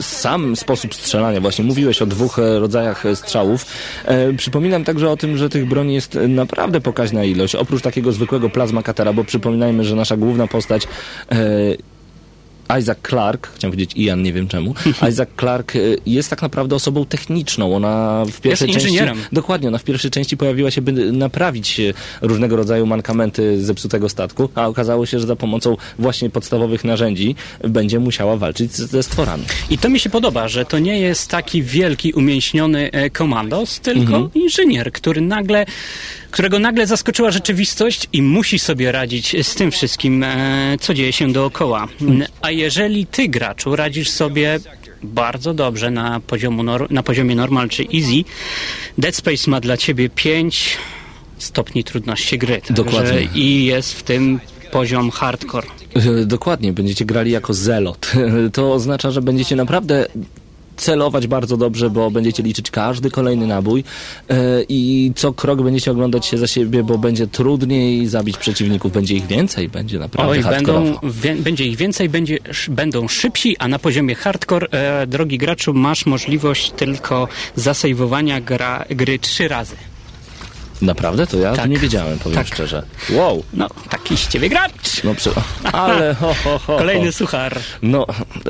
sam sposób strzelania, właśnie mówiłeś o dwóch rodzajach strzałów. E, przypominam także o tym, że tych broni jest naprawdę pokaźna ilość. Oprócz takiego zwykłego plazma cuttera, bo przypominajmy, że nasza główna postać e, Isaac Clarke, chciałem powiedzieć Ian, nie wiem czemu. [LAUGHS] Isaac Clarke y, jest tak naprawdę osobą techniczną. Ona w pierwszej części. inżynierem. Dokładnie, ona w pierwszej części pojawiła się, by naprawić y, różnego rodzaju mankamenty zepsutego statku, a okazało się, że za pomocą właśnie podstawowych narzędzi będzie musiała walczyć ze stworami. I to mi się podoba, że to nie jest taki wielki, umięśniony e, komandos, tylko inżynier, który nagle, którego nagle zaskoczyła rzeczywistość i musi sobie radzić z tym wszystkim, e, co dzieje się dookoła. A jeżeli ty, graczu, radzisz sobie bardzo dobrze na, na poziomie normal czy easy, Dead Space ma dla ciebie 5 stopni trudności gry. Także Dokładnie. I jest w tym poziom hardcore. Y, Dokładnie, będziecie grali jako zelot. [LAUGHS] To oznacza, że będziecie naprawdę celować bardzo dobrze, bo będziecie liczyć każdy kolejny nabój e, i co krok będziecie oglądać się za siebie, bo będzie trudniej zabić przeciwników, będzie ich więcej, będzie naprawdę Oj, będą, wie, będzie ich więcej, będzie, będą szybsi, a na poziomie hardcore, e, drogi graczu, masz możliwość tylko zasejwowania gra, gry trzy razy. Naprawdę? To ja Tak. nie wiedziałem, powiem Tak. szczerze. Wow! No, taki z ciebie gracz! No, prze... ale ho, ho, ho, Kolejny suchar. No,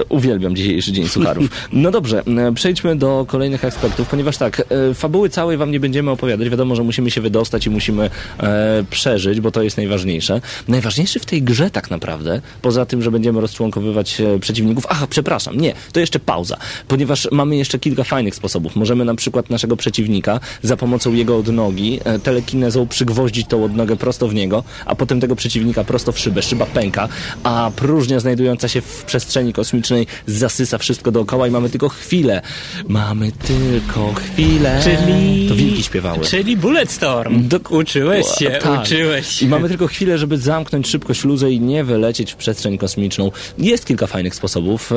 uwielbiam dzisiejszy dzień sucharów. No dobrze, e, przejdźmy do kolejnych aspektów, ponieważ tak, e, fabuły całej wam nie będziemy opowiadać. Wiadomo, że musimy się wydostać i musimy e, przeżyć, bo to jest najważniejsze. Najważniejsze w tej grze tak naprawdę, poza tym, że będziemy rozczłonkowywać e, przeciwników. Aha, przepraszam, nie, to jeszcze pauza, ponieważ mamy jeszcze kilka fajnych sposobów. Możemy na przykład naszego przeciwnika za pomocą jego odnogi telekinezą przygwoździć tą odnogę prosto w niego, a potem tego przeciwnika prosto w szybę. Szyba pęka, a próżnia znajdująca się w przestrzeni kosmicznej zasysa wszystko dookoła i mamy tylko chwilę. Mamy tylko chwilę. Czyli... To wilki śpiewały. Czyli Bulletstorm. Dok- Uczyłeś się, Tak. uczyłeś się. I mamy tylko chwilę, żeby zamknąć szybko śluzę i nie wylecieć w przestrzeń kosmiczną. Jest kilka fajnych sposobów, e,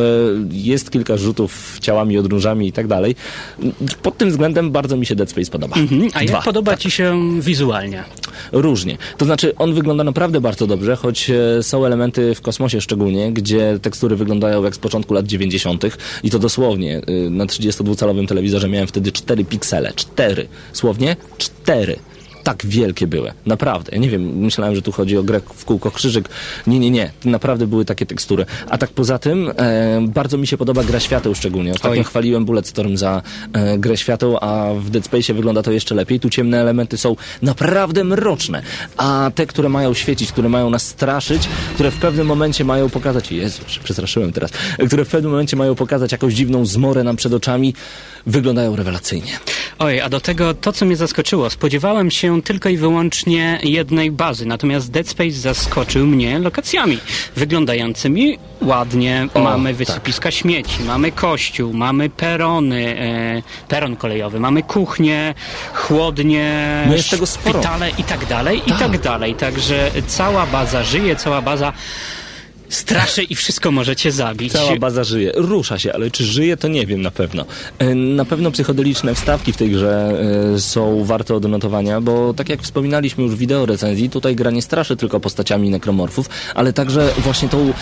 jest kilka rzutów ciałami, odróżami i tak dalej. Pod tym względem bardzo mi się Dead Space podoba. Mhm. A jak Dwa. podoba ci się wizualnie? Różnie. To znaczy, on wygląda naprawdę bardzo dobrze, choć e, są elementy w kosmosie szczególnie, gdzie tekstury wyglądają jak z początku lat 90. i to dosłownie. e, Na 32-calowym telewizorze miałem wtedy 4 piksele. 4. Słownie 4. Tak wielkie były. Naprawdę. Ja nie wiem, myślałem, że tu chodzi o grę w kółko krzyżyk. Nie, nie, nie. Naprawdę były takie tekstury. A tak poza tym, e, bardzo mi się podoba gra świateł szczególnie. Ostatnio Oj. chwaliłem Bulletstorm za e, grę świateł, a w Dead Space wygląda to jeszcze lepiej. Tu ciemne elementy są naprawdę mroczne, a te, które mają świecić, które mają nas straszyć, które w pewnym momencie mają pokazać, Jezu, się przestraszyłem teraz, które w pewnym momencie mają pokazać jakąś dziwną zmorę nam przed oczami, wyglądają rewelacyjnie. Oj, a do tego to, co mnie zaskoczyło. Spodziewałem się tylko i wyłącznie jednej bazy, natomiast Dead Space zaskoczył mnie lokacjami wyglądającymi ładnie. O, mamy tak. wysypiska śmieci, mamy kościół, mamy perony, e, peron kolejowy, mamy kuchnię, chłodnie, No jest tego sporo. szpitale i tak dalej, i tak dalej. Także cała baza żyje, cała baza straszy i wszystko możecie zabić. Cała baza żyje. Rusza się, ale czy żyje, to nie wiem na pewno. E, Na pewno psychodeliczne wstawki w tej grze e, są warte odnotowania, bo tak jak wspominaliśmy już w wideo recenzji, tutaj gra nie straszy tylko postaciami nekromorfów, ale także właśnie tą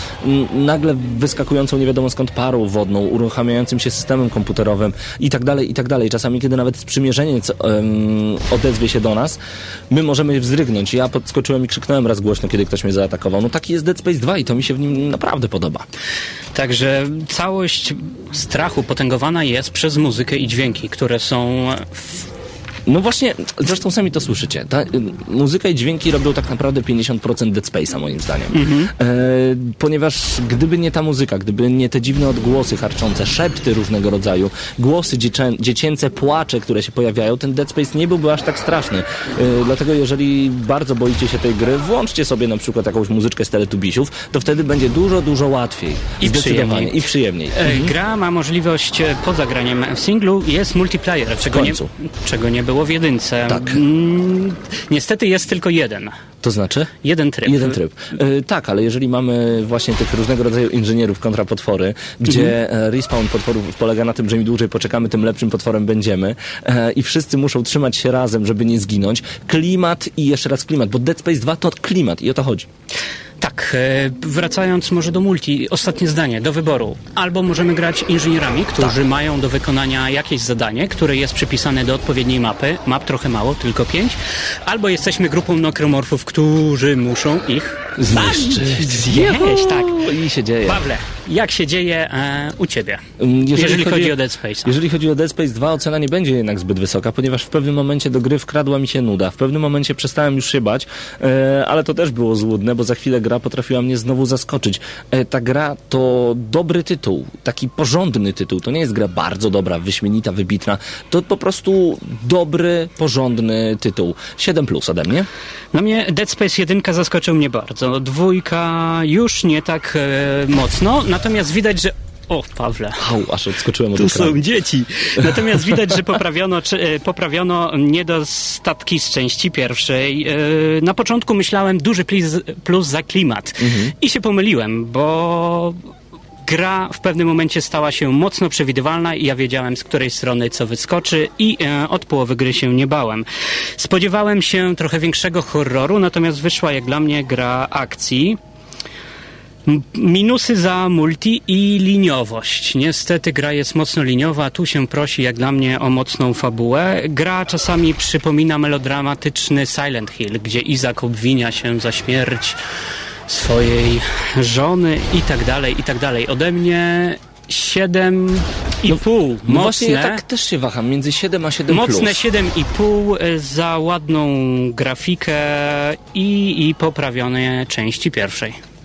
nagle wyskakującą nie wiadomo skąd parą wodną, uruchamiającym się systemem komputerowym i tak dalej, i tak dalej. Czasami, kiedy nawet sprzymierzeniec em, odezwie się do nas, my możemy wzdrygnąć. Ja podskoczyłem i krzyknąłem raz głośno, kiedy ktoś mnie zaatakował. No taki jest Dead Space 2 i to mi się w nim naprawdę podoba. Także całość strachu potęgowana jest przez muzykę i dźwięki, które są No właśnie, zresztą sami to słyszycie. Ta muzyka i dźwięki robią tak naprawdę 50% Dead Space'a moim zdaniem. E, ponieważ gdyby nie ta muzyka, gdyby nie te dziwne odgłosy harczące, szepty różnego rodzaju, głosy dziecię, dziecięce, płacze, które się pojawiają, ten Dead Space nie byłby aż tak straszny. E, dlatego jeżeli bardzo boicie się tej gry, włączcie sobie na przykład jakąś muzyczkę z Teletubisiów, to wtedy będzie dużo, dużo łatwiej. I Zdecydowanie. przyjemniej. I przyjemniej. E, Gra ma możliwość e, poza graniem w singlu, jest multiplayer, czego nie, końcu. czego nie było w jedynce. Tak. Mm, niestety jest tylko jeden. To znaczy? Jeden tryb. Jeden tryb. E, tak, ale jeżeli mamy właśnie tych różnego rodzaju inżynierów kontra potwory, gdzie Mhm. e, respawn potworów polega na tym, że im dłużej poczekamy, tym lepszym potworem będziemy e, i wszyscy muszą trzymać się razem, żeby nie zginąć. Klimat i jeszcze raz klimat, bo Dead Space 2 to klimat i o to chodzi. Tak, e, wracając może do multi, ostatnie zdanie, do wyboru. Albo możemy grać inżynierami, którzy Tak. mają do wykonania jakieś zadanie, które jest przypisane do odpowiedniej mapy, map trochę mało, tylko pięć, albo jesteśmy grupą nokromorfów, którzy muszą ich Zniszczyć. zjeść, tak. I się dzieje. Pawle, jak się dzieje e, u ciebie, Mm, jeżeli, chodzi, o Dead Space? Jeżeli chodzi o Dead Space 2, ocena nie będzie jednak zbyt wysoka, ponieważ w pewnym momencie do gry wkradła mi się nuda. W pewnym momencie przestałem już się bać, e, ale to też było złudne, bo za chwilę gra potrafiła mnie znowu zaskoczyć. E, ta gra to dobry tytuł, taki porządny tytuł. To nie jest gra bardzo dobra, wyśmienita, wybitna. To po prostu dobry, porządny tytuł. 7 plus ode mnie. No mnie Dead Space 1 zaskoczył mnie bardzo. Dwójka już nie tak e, mocno, natomiast widać, że... O, Pawle. Au, aż odskoczyłem od Tu ekranu. są dzieci. Natomiast widać, że poprawiono, czy, e, poprawiono niedostatki z części pierwszej. E, Na początku myślałem duży plus, plus za klimat. I się pomyliłem, bo gra w pewnym momencie stała się mocno przewidywalna i ja wiedziałem z której strony co wyskoczy i e, od połowy gry się nie bałem. Spodziewałem się trochę większego horroru, natomiast wyszła jak dla mnie gra akcji. Minusy za multi i liniowość. Niestety gra jest mocno liniowa, tu się prosi jak dla mnie o mocną fabułę. Gra czasami przypomina melodramatyczny Silent Hill, gdzie Izak obwinia się za śmierć swojej żony i tak dalej, i tak dalej. Ode mnie 7,5. No mocne. właśnie ja tak też się waham, między 7 a 7 Mocne plus. 7,5 za ładną grafikę i, i poprawione części pierwszej.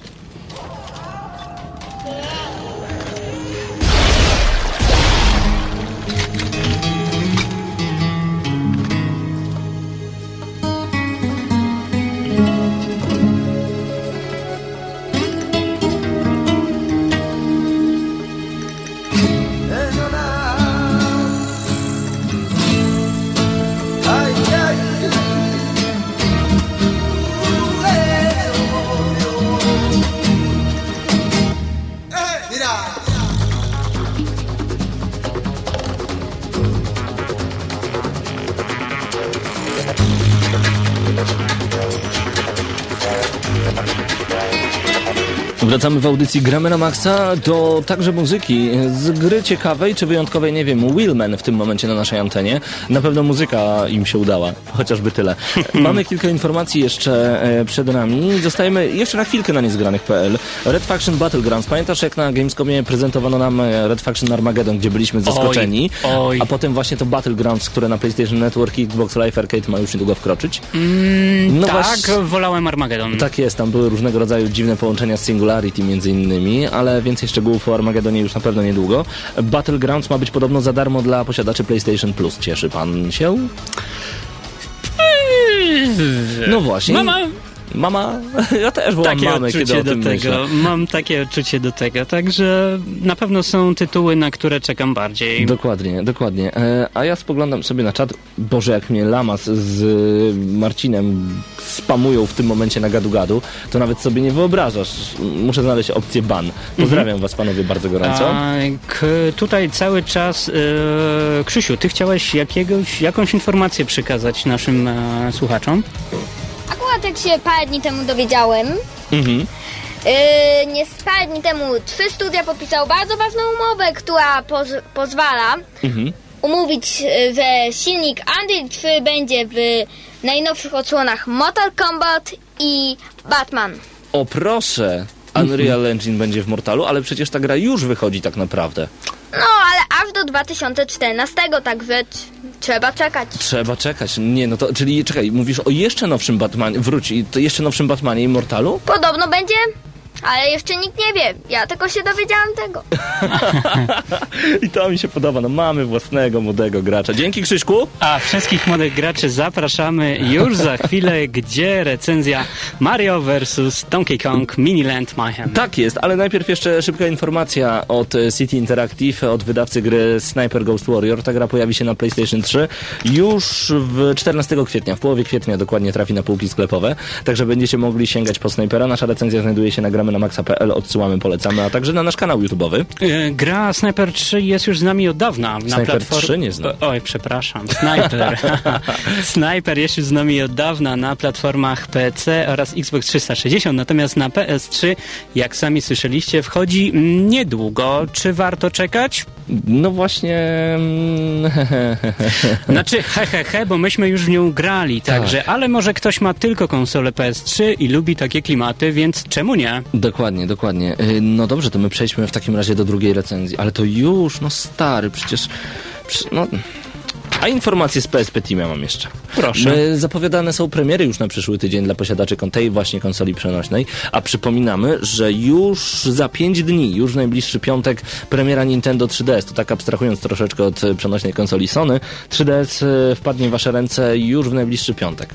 Wracamy w audycji Gramy na Maxa do także muzyki z gry ciekawej czy wyjątkowej, nie wiem, Willman w tym momencie na naszej antenie. Na pewno muzyka im się udała, chociażby tyle. [LAUGHS] Mamy kilka informacji jeszcze e, przed nami. Zostajemy jeszcze na chwilkę na niezgranych.pl. Red Faction Battlegrounds. Pamiętasz jak na Gamescomie prezentowano nam e, Red Faction Armageddon, gdzie byliśmy zaskoczeni? Oj, oj. A potem właśnie to Battlegrounds, które na PlayStation Network i Xbox Live Arcade ma już niedługo wkroczyć. no tak, właśnie- wolałem Armageddon. tak jest, tam były różnego rodzaju dziwne połączenia z Singularity między innymi, ale więcej szczegółów o Armagedonie już na pewno niedługo. Battlegrounds ma być podobno za darmo dla posiadaczy PlayStation Plus. Cieszy pan się? No właśnie. Mama, Mama, [LAUGHS] ja też wołam takie mamę, kiedy o odczucie do tym tego. myślę. Mam takie odczucie do tego, także na pewno są tytuły, na które czekam bardziej. Dokładnie, dokładnie. E, a ja spoglądam sobie na czat. Boże, jak mnie Lamas z y, Marcinem spamują w tym momencie na gadu-gadu, to nawet sobie nie wyobrażasz. Muszę znaleźć opcję ban. Pozdrawiam was panowie bardzo gorąco. A, k, tutaj cały czas e, Krzysiu, ty chciałeś jakiegoś, jakąś informację przekazać naszym e, słuchaczom? Jak się parę dni temu dowiedziałem, Mhm. Yy, nie parę dni temu trzy studia podpisały bardzo ważną umowę, która poz pozwala Mhm. umówić, yy, że silnik Unreal 3 będzie w najnowszych odsłonach Mortal Kombat i Batman. O proszę! Unreal Engine będzie w Mortalu, ale przecież ta gra już wychodzi tak naprawdę. No, ale aż do 2014, także trzeba czekać. Trzeba czekać. Nie, no to, czyli czekaj, mówisz o jeszcze nowszym Batmanie, wróć, i to jeszcze nowszym Batmanie i Mortalu? Podobno będzie, ale jeszcze nikt nie wie. Ja tylko się dowiedziałam tego. [LAUGHS] I to mi się podoba, no mamy własnego młodego gracza. Dzięki Krzyśku! A wszystkich młodych graczy zapraszamy już za chwilę, [LAUGHS] gdzie recenzja Mario vs Donkey Kong Miniland Mayhem. Tak jest, ale najpierw jeszcze szybka informacja od e, City Interactive, od wydawcy gry Sniper Ghost Warrior. Ta gra pojawi się na PlayStation 3 już w 14 kwietnia, w połowie kwietnia dokładnie trafi na półki sklepowe, także będziecie mogli sięgać po Snipera. Nasza recenzja znajduje się na gramy na maxa.pl, odsyłamy, polecamy, a także na nasz kanał YouTube'owy. E, Gra Sniper 3 jest już z nami od dawna. Na Sniper platform- 3 nie znam. Oj, przepraszam. Sniper. [LAUGHS] Sniper jest już z nami od dawna na platformach PC oraz Xbox 360, natomiast na PS3, jak sami słyszeliście, wchodzi niedługo. Czy warto czekać? No właśnie... mm, [LAUGHS] Znaczy, he, he, he, bo myśmy już w nią grali, także, ale może ktoś ma tylko konsolę PS3 i lubi takie klimaty, więc czemu nie? Dokładnie, dokładnie. Y, No dobrze, to my przejdźmy w takim razie do drugiej recenzji, ale to już, no stary, przecież... prze- No... A informacje z PSP Team ja mam jeszcze. Proszę. Zapowiadane są premiery już na przyszły tydzień dla posiadaczy tej właśnie konsoli przenośnej, a przypominamy, że już za 5 dni, już w najbliższy piątek premiera Nintendo 3DS, to tak abstrahując troszeczkę od przenośnej konsoli Sony, 3DS e, wpadnie w wasze ręce już w najbliższy piątek.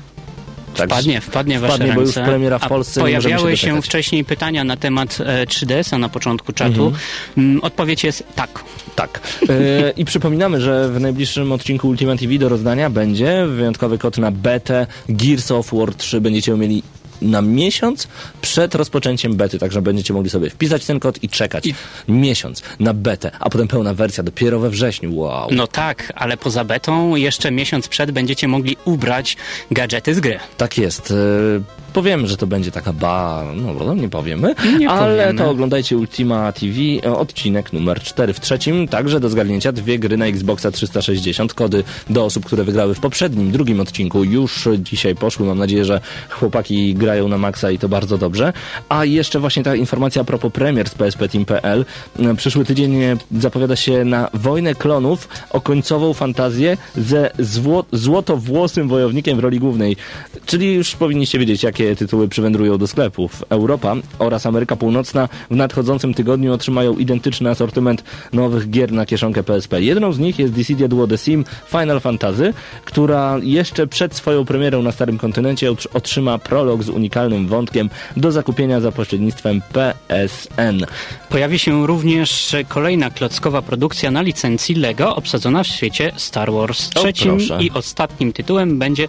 Tak, Wpadnie, wpadnie w wasze Wpadnie, bo już ręce. premiera w A Polsce, możemy Pojawiały się się wcześniej pytania na temat e, 3DS-a na początku czatu. Mm, Odpowiedź jest tak. Tak. E, I przypominamy, że w najbliższym odcinku Ultimate TV do rozdania będzie wyjątkowy kod na betę Gears of War 3. Będziecie mieli na miesiąc przed rozpoczęciem bety, także będziecie mogli sobie wpisać ten kod i czekać miesiąc na betę, a potem pełna wersja dopiero we wrześniu. Wow. No tak, ale poza betą jeszcze miesiąc przed będziecie mogli ubrać gadżety z gry. Tak jest. E, Powiemy, że to będzie taka ba, no, nie powiemy, Nie ale powiemy. to oglądajcie Ultima TV, e, odcinek numer 4. W trzecim także do zgarnięcia dwie gry na Xboxa 360. Kody do osób, które wygrały w poprzednim, drugim odcinku już dzisiaj poszły. Mam nadzieję, że chłopaki grają na maksa i to bardzo dobrze. A jeszcze właśnie ta informacja a propos premier z PSP.Team.pl. E, Przyszły tydzień e, zapowiada się na Wojnę Klonów o końcową fantazję ze zło- złotowłosym wojownikiem w roli głównej. Czyli już powinniście wiedzieć, jakie tytuły przywędrują do sklepów. Europa oraz Ameryka Północna w nadchodzącym tygodniu otrzymają identyczny asortyment nowych gier na kieszonkę PSP. Jedną z nich jest Dissidia Duo The Sim Final Fantasy, która jeszcze przed swoją premierą na Starym Kontynencie otr- otrzyma prolog z unikalnym wątkiem do zakupienia za pośrednictwem PSN. Pojawi się również kolejna klockowa produkcja na licencji LEGO obsadzona w świecie Star Wars. Trzecim i ostatnim tytułem będzie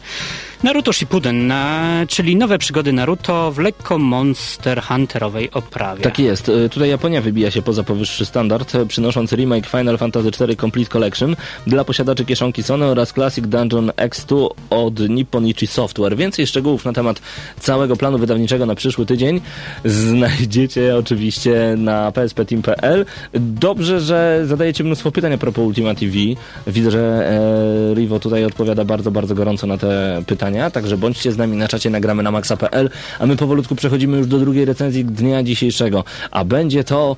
Naruto Shippuden, na, czyli nowe przygody Naruto w lekko Monster Hunterowej oprawie. Tak jest. Y, Tutaj Japonia wybija się poza powyższy standard, y, przynosząc remake Final Fantasy IV Complete Collection dla posiadaczy kieszonki Sony oraz Classic Dungeon X2 od Nipponichi Software. Więcej szczegółów na temat całego planu wydawniczego na przyszły tydzień znajdziecie oczywiście na psp.team.pl. Dobrze, że zadajecie mnóstwo pytań a propos Ultima TV. Widzę, że e, Rivo tutaj odpowiada bardzo, bardzo gorąco na te pytania, także bądźcie z nami na czacie, nagramy na maxa.pl, a my powolutku przechodzimy już do drugiej recenzji dnia dzisiejszego, a będzie to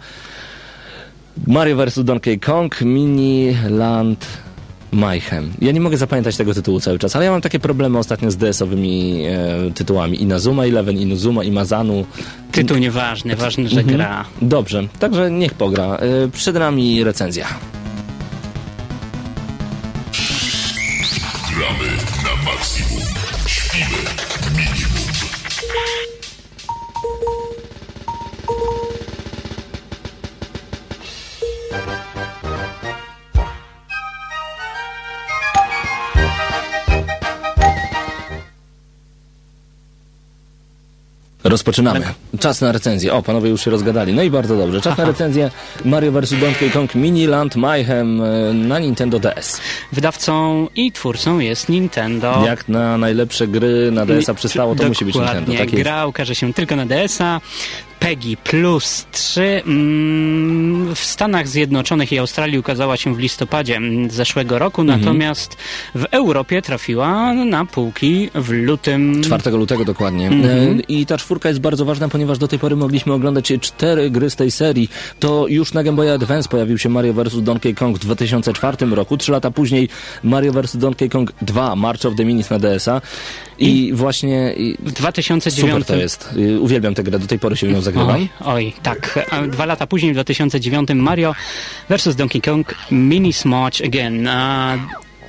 Mario vs. Donkey Kong Mini Land Mayhem. Ja nie mogę zapamiętać tego tytułu cały czas, ale ja mam takie problemy ostatnio z DS-owymi e, tytułami. Inazuma Eleven, Inuzuma, Imazanu. Tytuł nieważny, ważne, że Mhm. gra. Dobrze, także niech pogra. E, przed nami recenzja. Rozpoczynamy. Czas na recenzję. O, panowie już się rozgadali. No i bardzo dobrze. Czas na [LAUGHS] recenzję Mario vs. Donkey Kong Mini Land Mayhem e, na Nintendo DS. Wydawcą i twórcą jest Nintendo. Jak na najlepsze gry na DS-a przystało, to musi być Nintendo. Tak. Gra ukaże się tylko na DS-a. PEGI Plus 3 mm, w Stanach Zjednoczonych i Australii ukazała się w listopadzie mm, zeszłego roku, Mhm. natomiast w Europie trafiła na półki w lutym. 4 lutego dokładnie. Mhm. E, I ta czwórka jest bardzo ważna, ponieważ do tej pory mogliśmy oglądać cztery gry z tej serii. To już na Game Boy Advance pojawił się Mario vs. Donkey Kong w 2004 roku. Trzy lata później Mario vs. Donkey Kong 2 March of the Minis na DS-a. I, właśnie i W 2009 super to jest. Y, Uwielbiam tę grę, do tej pory się w nią zagrywam. Oj, oj, tak. A dwa lata później, w 2009 Mario vs. Donkey Kong Mini Smash Again na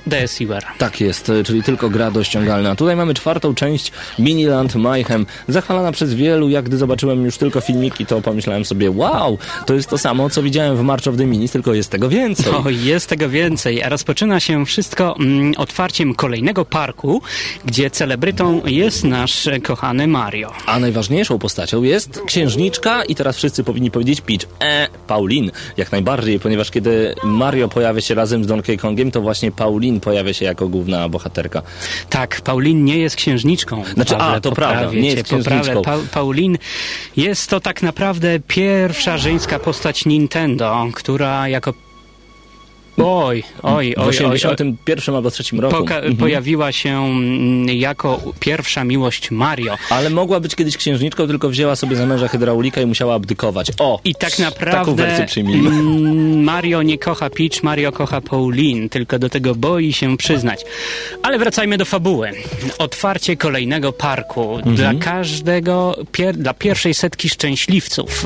DSiWare. Tak jest, y, czyli tylko gra dościągalna. Tutaj mamy czwartą część Miniland Mayhem, zachwalana przez wielu. Jak gdy zobaczyłem już tylko filmiki, to pomyślałem sobie, wow, to jest to samo, co widziałem w March of the Minis, tylko jest tego więcej. O, jest tego więcej. A rozpoczyna się wszystko mm, otwarciem kolejnego parku, gdzie celebrytą jest nasz e, kochany Mario. A najważniejszą postacią jest księżniczka i teraz wszyscy powinni powiedzieć Peach. E, Paulin. Jak najbardziej, ponieważ kiedy Mario pojawia się razem z Donkey Kongiem, to właśnie Paulin pojawia się jako główna bohaterka. Tak, Paulin nie jest księżniczką. Znaczy, a, Pawle, to prawda, nie jest księżniczką. Pa Paulin jest to tak naprawdę pierwsza żeńska postać Nintendo, która jako... Oj, oj, W oj, oj, oj. 81 albo 3 roku. Poka- Mhm. Pojawiła się mm, jako pierwsza miłość Mario. Ale mogła być kiedyś księżniczką, tylko wzięła sobie za męża hydraulika i musiała abdykować. O! I tak Taką naprawdę wersję przyjmijmy. mm, Mario nie kocha Peach, Mario kocha Pauline, tylko do tego boi się przyznać. Ale wracajmy do fabuły. Otwarcie kolejnego parku. Mhm. Dla każdego, pier- dla pierwszej setki szczęśliwców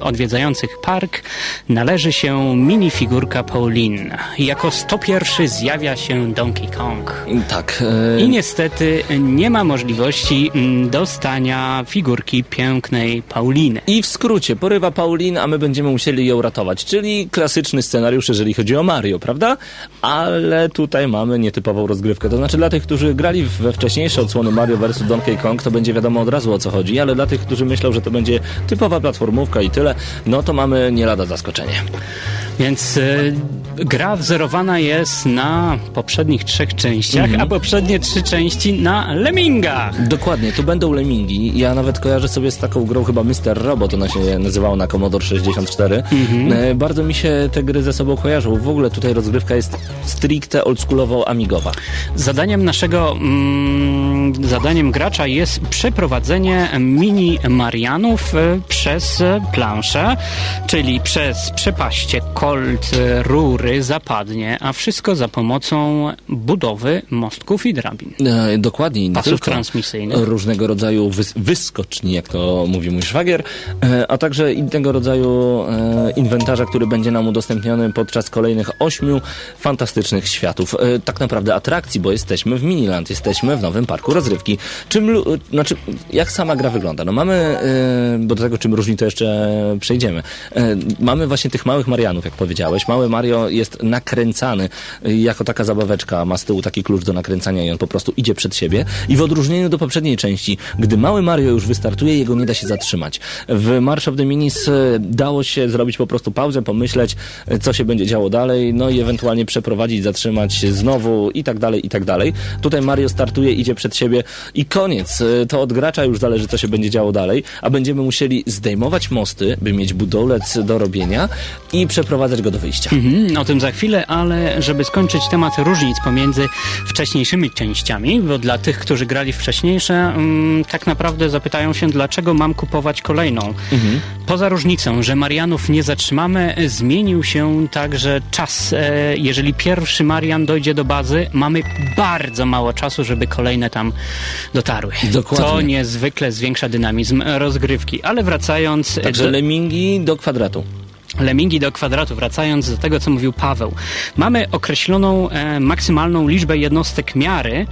odwiedzających park należy się minifigurka Pauline. Jako 101 zjawia się Donkey Kong. Tak. e, I niestety nie ma możliwości mm, dostania figurki pięknej Pauliny. I w skrócie, porywa Paulin, a my będziemy musieli ją ratować. Czyli klasyczny scenariusz, jeżeli chodzi o Mario, prawda? Ale tutaj mamy nietypową rozgrywkę. To znaczy dla tych, którzy grali we wcześniejsze odsłony Mario vs. Donkey Kong, to będzie wiadomo od razu o co chodzi, ale dla tych, którzy myślą, że to będzie typowa platformówka i tyle, no to mamy nie lada zaskoczenie. Więc y, gra wzorowana jest na poprzednich trzech częściach, a poprzednie trzy części na Lemmingach. Dokładnie, tu będą lemingi. Ja nawet kojarzę sobie z taką grą chyba Mr. Robot, ona się nazywała na Commodore 64. E, Bardzo mi się te gry ze sobą kojarzą. W ogóle tutaj rozgrywka jest stricte oldschoolowo amigowa. Zadaniem naszego mm, zadaniem gracza jest przeprowadzenie mini Marianów y, przez planszę, czyli przez przepaście, kolt, y, zapadnie, a wszystko za pomocą budowy mostków i drabin. E, dokładnie. nie Pasów tylko. transmisyjnych. Różnego rodzaju wys- wyskoczni, jak to mówi mój szwagier, e, a także innego rodzaju e, inwentarza, który będzie nam udostępniony podczas kolejnych ośmiu fantastycznych światów. E, tak naprawdę atrakcji, bo jesteśmy w Miniland, jesteśmy w nowym parku rozrywki. Czym, znaczy, jak sama gra wygląda? No mamy, e, bo do tego czym różni to jeszcze przejdziemy. E, mamy właśnie tych małych Marianów, jak powiedziałeś. Mały Mario jest nakręcany e, jako taka zabaweczka, ma z tyłu taki klucz do nakręcania i on po prostu idzie przed siebie. I w odróżnieniu do poprzedniej części, gdy mały Mario już wystartuje, jego nie da się zatrzymać. W March of the Minis e, dało się zrobić po prostu pauzę, pomyśleć, e, co się będzie działo dalej, no i ewentualnie przeprowadzić, zatrzymać znowu i tak dalej, i tak dalej. Tutaj Mario startuje, idzie przed siebie i koniec. E, To od gracza już zależy, co się będzie działo dalej, a będziemy musieli zdejmować mosty, by mieć budulec do robienia i przeprowadzać go do wyjścia. Mhm, o tym za chwilę, ale żeby skończyć temat różnic pomiędzy wcześniejszymi częściami, bo dla tych, którzy grali wcześniejsze, mm, tak naprawdę zapytają się, dlaczego mam kupować kolejną. Poza różnicą, że Marianów nie zatrzymamy, zmienił się także czas. E, jeżeli pierwszy Marian dojdzie do bazy, mamy bardzo mało czasu, żeby kolejne tam dotarły. Dokładnie. To niezwykle zwiększa dynamizm rozgrywki. Ale wracając Także do, lemingi do kwadratu. Lemingi do kwadratu, wracając do tego, co mówił Paweł. Mamy określoną e, maksymalną liczbę jednostek miary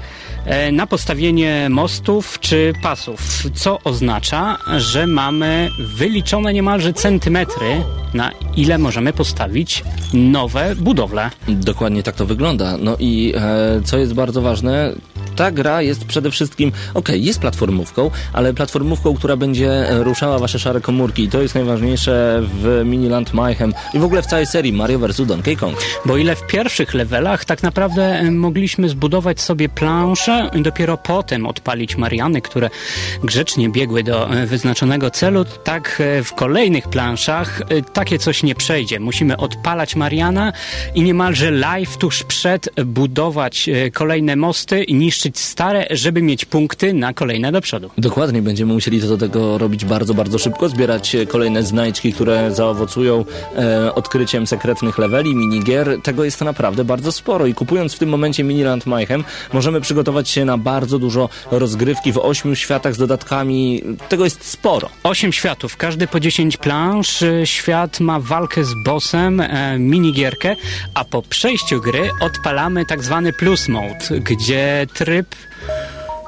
e, na postawienie mostów czy pasów, co oznacza, że mamy wyliczone niemalże centymetry, na ile możemy postawić nowe budowle. Dokładnie tak to wygląda. No i e, co jest bardzo ważne, ta gra jest przede wszystkim, okej, jest platformówką, ale platformówką, która będzie e, ruszała wasze szare komórki. I to jest najważniejsze w Miniland Mayhem i w ogóle w całej serii Mario vs. Donkey Kong. Bo ile w pierwszych levelach tak naprawdę e, mogliśmy zbudować sobie planszę i dopiero potem odpalić Mariany, które grzecznie biegły do e, wyznaczonego celu, tak w kolejnych planszach takie coś nie przejdzie. Musimy odpalać Mariana i niemalże live tuż przed budować kolejne mosty i niszczyć stare, żeby mieć punkty na kolejne do przodu. Dokładnie, będziemy musieli to do tego robić bardzo, bardzo szybko, zbierać e, kolejne znajdźki, które zaowocują e, odkryciem sekretnych leveli, minigier. Tego jest naprawdę bardzo sporo i kupując w tym momencie Miniland Mayhem możemy przygotować się na bardzo dużo rozgrywki w ośmiu światach z dodatkami. Tego jest sporo. Osiem światów, każdy po 10 plansz. Y, Świat ma walkę z bossem, e, minigierkę, a po przejściu gry odpalamy tak zwany plus mode, gdzie tryb. Strip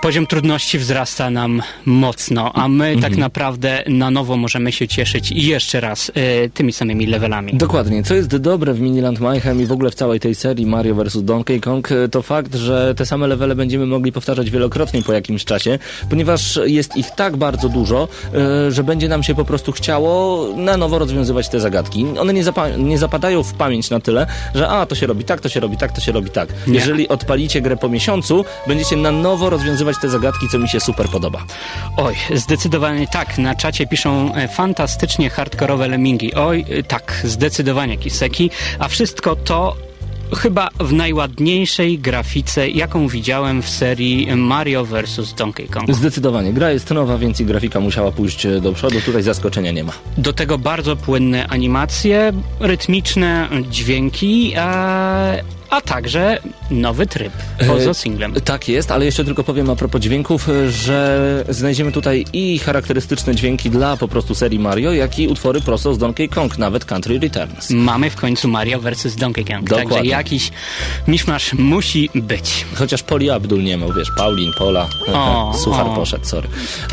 Poziom trudności wzrasta nam mocno, a my tak naprawdę na nowo możemy się cieszyć jeszcze raz e, tymi samymi levelami. Dokładnie. Co jest dobre w Miniland Mayhem i w ogóle w całej tej serii Mario vs. Donkey Kong, e, to fakt, że te same levele będziemy mogli powtarzać wielokrotnie po jakimś czasie, ponieważ jest ich tak bardzo dużo, e, że będzie nam się po prostu chciało na nowo rozwiązywać te zagadki. One nie, zapa- nie zapadają w pamięć na tyle, że a, to się robi tak, to się robi tak, to się robi tak. Nie. Jeżeli odpalicie grę po miesiącu, będziecie na nowo rozwiązywać te zagadki, co mi się super podoba. Oj, zdecydowanie tak. Na czacie piszą e, fantastycznie hardkorowe lemingi. Oj, e, tak, zdecydowanie Kiseki. A wszystko to chyba w najładniejszej grafice, jaką widziałem w serii Mario vs. Donkey Kong. Zdecydowanie. Gra jest nowa, więc i grafika musiała pójść e, do przodu. Tutaj zaskoczenia nie ma. Do tego bardzo płynne animacje, rytmiczne dźwięki, a, a także nowy tryb poza E, singlem. Tak jest, ale jeszcze tylko powiem a propos dźwięków, e, że znajdziemy tutaj i charakterystyczne dźwięki dla po prostu serii Mario, jak i utwory prosto z Donkey Kong, nawet Country Returns. Mamy w końcu Mario vs. Donkey Kong, także Dokładnie. jakiś miszmasz musi być. Chociaż Poli Abdul nie miał, wiesz, Paulin, Pola, O, [LAUGHS] Suchar o. poszedł, sorry.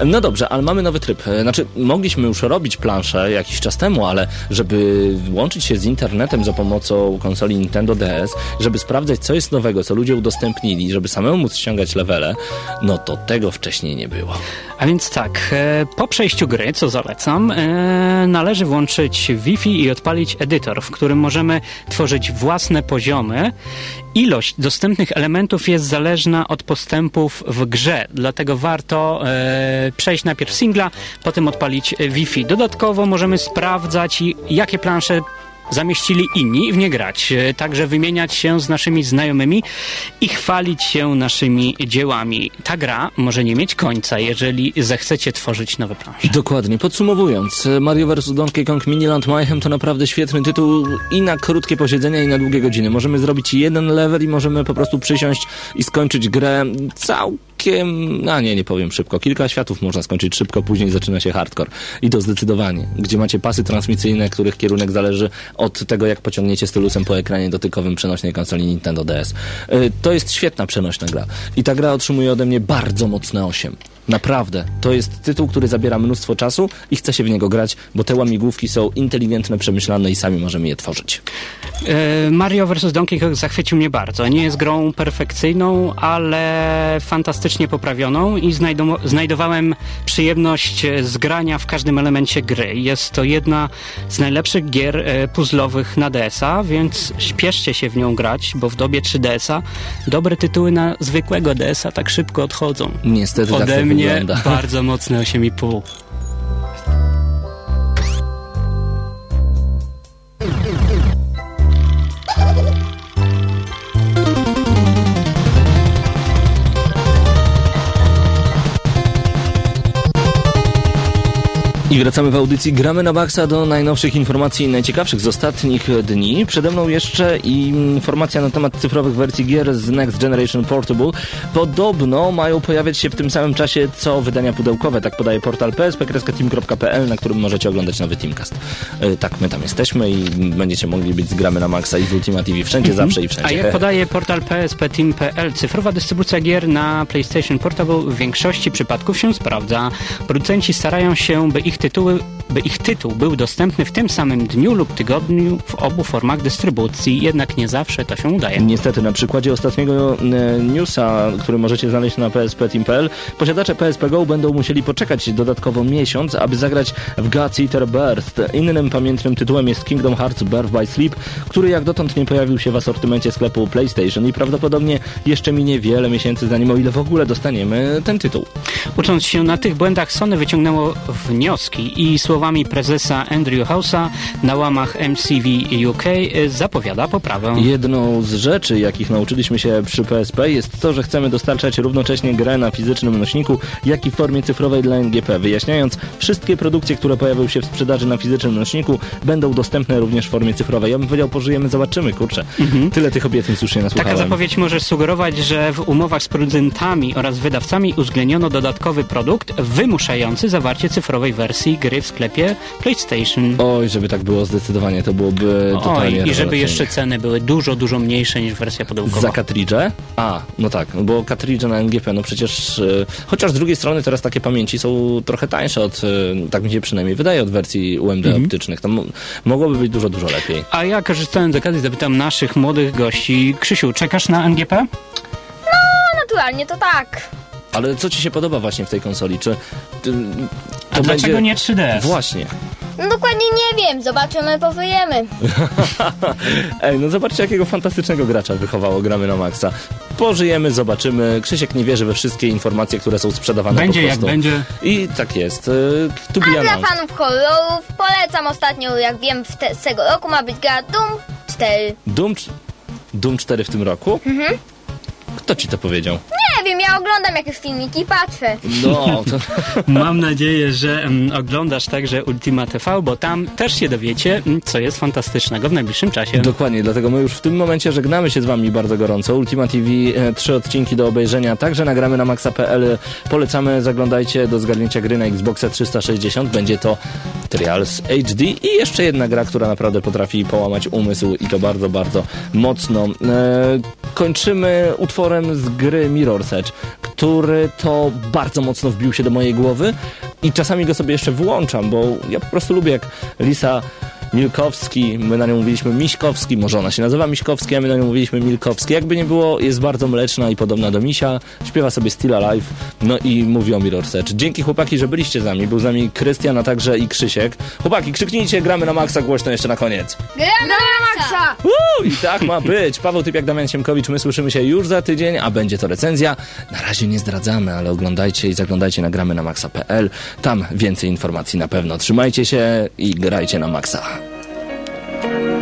No dobrze, ale mamy nowy tryb. E, Znaczy, mogliśmy już robić planszę jakiś czas temu, ale żeby łączyć się z internetem za pomocą konsoli Nintendo DS, żeby sprawdzać, co jest nowego, co ludzie udostępnili, żeby samemu móc ściągać levele, no to tego wcześniej nie było. A więc tak, e, po przejściu gry, co zalecam, e, należy włączyć Wi-Fi i odpalić edytor, w którym możemy tworzyć własne poziomy. Ilość dostępnych elementów jest zależna od postępów w grze, dlatego warto e, przejść najpierw singla, potem odpalić Wi-Fi. Dodatkowo możemy sprawdzać, jakie plansze zamieścili inni w nie grać. E, Także wymieniać się z naszymi znajomymi i chwalić się naszymi dziełami. Ta gra może nie mieć końca, jeżeli zechcecie tworzyć nowe plansze. Dokładnie. Podsumowując, Mario vs. Donkey Kong Miniland Mayhem to naprawdę świetny tytuł i na krótkie posiedzenia i na długie godziny. Możemy zrobić jeden level i możemy po prostu przysiąść i skończyć grę całkiem... A nie, nie powiem szybko. Kilka światów można skończyć szybko, później zaczyna się hardcore. I to zdecydowanie. Gdzie macie pasy transmisyjne, których kierunek zależy od tego, jak pociągniecie stylusem po ekranie dotykowym przenośnej konsoli Nintendo DS. Y, To jest świetna przenośna gra. I ta gra otrzymuje ode mnie bardzo mocne 8. Naprawdę. To jest tytuł, który zabiera mnóstwo czasu i chce się w niego grać, bo te łamigłówki są inteligentne, przemyślane i sami możemy je tworzyć. E, Mario vs. Donkey Kong zachwycił mnie bardzo. Nie jest grą perfekcyjną, ale fantastycznie poprawioną i znajdowałem przyjemność e, z grania w każdym elemencie gry. Jest to jedna z najlepszych gier e, puzzlowych na DS-a, więc śpieszcie się w nią grać, bo w dobie 3DS-a dobre tytuły na zwykłego DS-a tak szybko odchodzą. Niestety tak Ode to mnie wygląda. [LAUGHS] bardzo mocne 8,5. I wracamy w audycji Gramy na Baxa do najnowszych informacji najciekawszych z ostatnich dni. Przede mną jeszcze informacja na temat cyfrowych wersji gier z Next Generation Portable. Podobno mają pojawiać się w tym samym czasie co wydania pudełkowe, tak podaje portal psp-team.pl, na którym możecie oglądać nowy Teamcast. E, Tak, my tam jesteśmy i będziecie mogli być z Gramy na Maxa i w Ultima TV wszędzie, zawsze i wszędzie. A jak podaje portal psp.team.pl, cyfrowa dystrybucja gier na PlayStation Portable w większości przypadków się sprawdza. Producenci starają się, by ich, tytuły, by ich tytuł był dostępny w tym samym dniu lub tygodniu w obu formach dystrybucji, jednak nie zawsze to się udaje. Niestety, na przykładzie ostatniego e, newsa, który możecie znaleźć na psp.team.pl, posiadacze PSP Go będą musieli poczekać dodatkowo miesiąc, aby zagrać w Guts Eater Burst. Innym pamiętnym tytułem jest Kingdom Hearts Birth by Sleep, który jak dotąd nie pojawił się w asortymencie sklepu PlayStation i prawdopodobnie jeszcze minie wiele miesięcy, zanim o ile w ogóle dostaniemy ten tytuł. Ucząc się na tych błędach, Sony wyciągnęło wnioski i słowami prezesa Andrew House'a na łamach MCV UK y, zapowiada poprawę. Jedną z rzeczy, jakich nauczyliśmy się przy PSP jest to, że chcemy dostarczać równocześnie grę na fizycznym nośniku, jak i w formie cyfrowej dla NGP. Wyjaśniając, wszystkie produkcje, które pojawią się w sprzedaży na fizycznym nośniku będą dostępne również w formie cyfrowej. Ja bym powiedział, pożyjemy, zobaczymy, kurczę. Tyle tych obietnic już Taka nasłuchałem. zapowiedź może sugerować, że w umowach z producentami oraz wydawcami uwzględniono dodatkowy produkt wymuszający zawarcie cyfrowej wersji gry w sklepie PlayStation. Oj, żeby tak było zdecydowanie, to byłoby Oj, totalnie i żeby jeszcze ceny były dużo, dużo mniejsze niż wersja pudełkowa. Za katridże? A, no tak, no bo katridże na NGP, no przecież, e, chociaż z drugiej strony teraz takie pamięci są trochę tańsze od, e, tak mi się przynajmniej wydaje, od wersji UMD Mhm. optycznych. To mo- mogłoby być dużo, dużo lepiej. A ja korzystając z okazji zapytam naszych młodych gości. Krzysiu, czekasz na NGP? No naturalnie to tak. Ale co ci się podoba właśnie w tej konsoli? Czy to dlaczego będzie... nie 3DS? Właśnie. No dokładnie nie wiem, zobaczymy, powyjemy. [LAUGHS] Ej, no zobaczcie, jakiego fantastycznego gracza wychowało gramy na maksa. Pożyjemy, zobaczymy. Krzysiek nie wierzy we wszystkie informacje, które są sprzedawane Będzie po jak prostu. będzie. I tak jest. E, To A dla fanów horrorów polecam ostatnio, jak wiem, te, z tego roku ma być gra Doom 4. Doom, Doom 4 w tym roku? Mhm. Kto ci to powiedział? Nie wiem, ja oglądam jakieś filmiki i patrzę. No, [LAUGHS] to... Mam nadzieję, że mm, oglądasz także Ultima TV, bo tam też się dowiecie, mm, co jest fantastycznego w najbliższym czasie. Dokładnie, dlatego my już w tym momencie żegnamy się z wami bardzo gorąco. Ultima TV, e, trzy odcinki do obejrzenia, także nagramy na maxa.pl. Polecamy, zaglądajcie do zgarnięcia gry na Xboxa 360. Będzie to Trials HD i jeszcze jedna gra, która naprawdę potrafi połamać umysł i to bardzo, bardzo mocno. E, kończymy utworem z gry Mirror's Edge, który to bardzo mocno wbił się do mojej głowy i czasami go sobie jeszcze włączam, bo ja po prostu lubię jak Lisa Milkowski, my na nią mówiliśmy Miśkowski, może ona się nazywa Miśkowski, a my na nią mówiliśmy Milkowski. Jakby nie było, jest bardzo mleczna i podobna do misia, śpiewa sobie Still Alive, no i mówi o Mirror's Edge. Dzięki chłopaki, że byliście z nami. Był z nami Krystian, a także i Krzysiek. Chłopaki, krzyknijcie, gramy na maksa głośno jeszcze na koniec. Gramy na maksa! I tak ma być. Paweł Typiak, Damian Siemkowicz, my słyszymy się już za tydzień, a będzie to recenzja. Na razie nie zdradzamy, ale oglądajcie i zaglądajcie na gramy na maxa.pl. Tam więcej informacji na pewno. Trzymajcie się i grajcie na maksa. I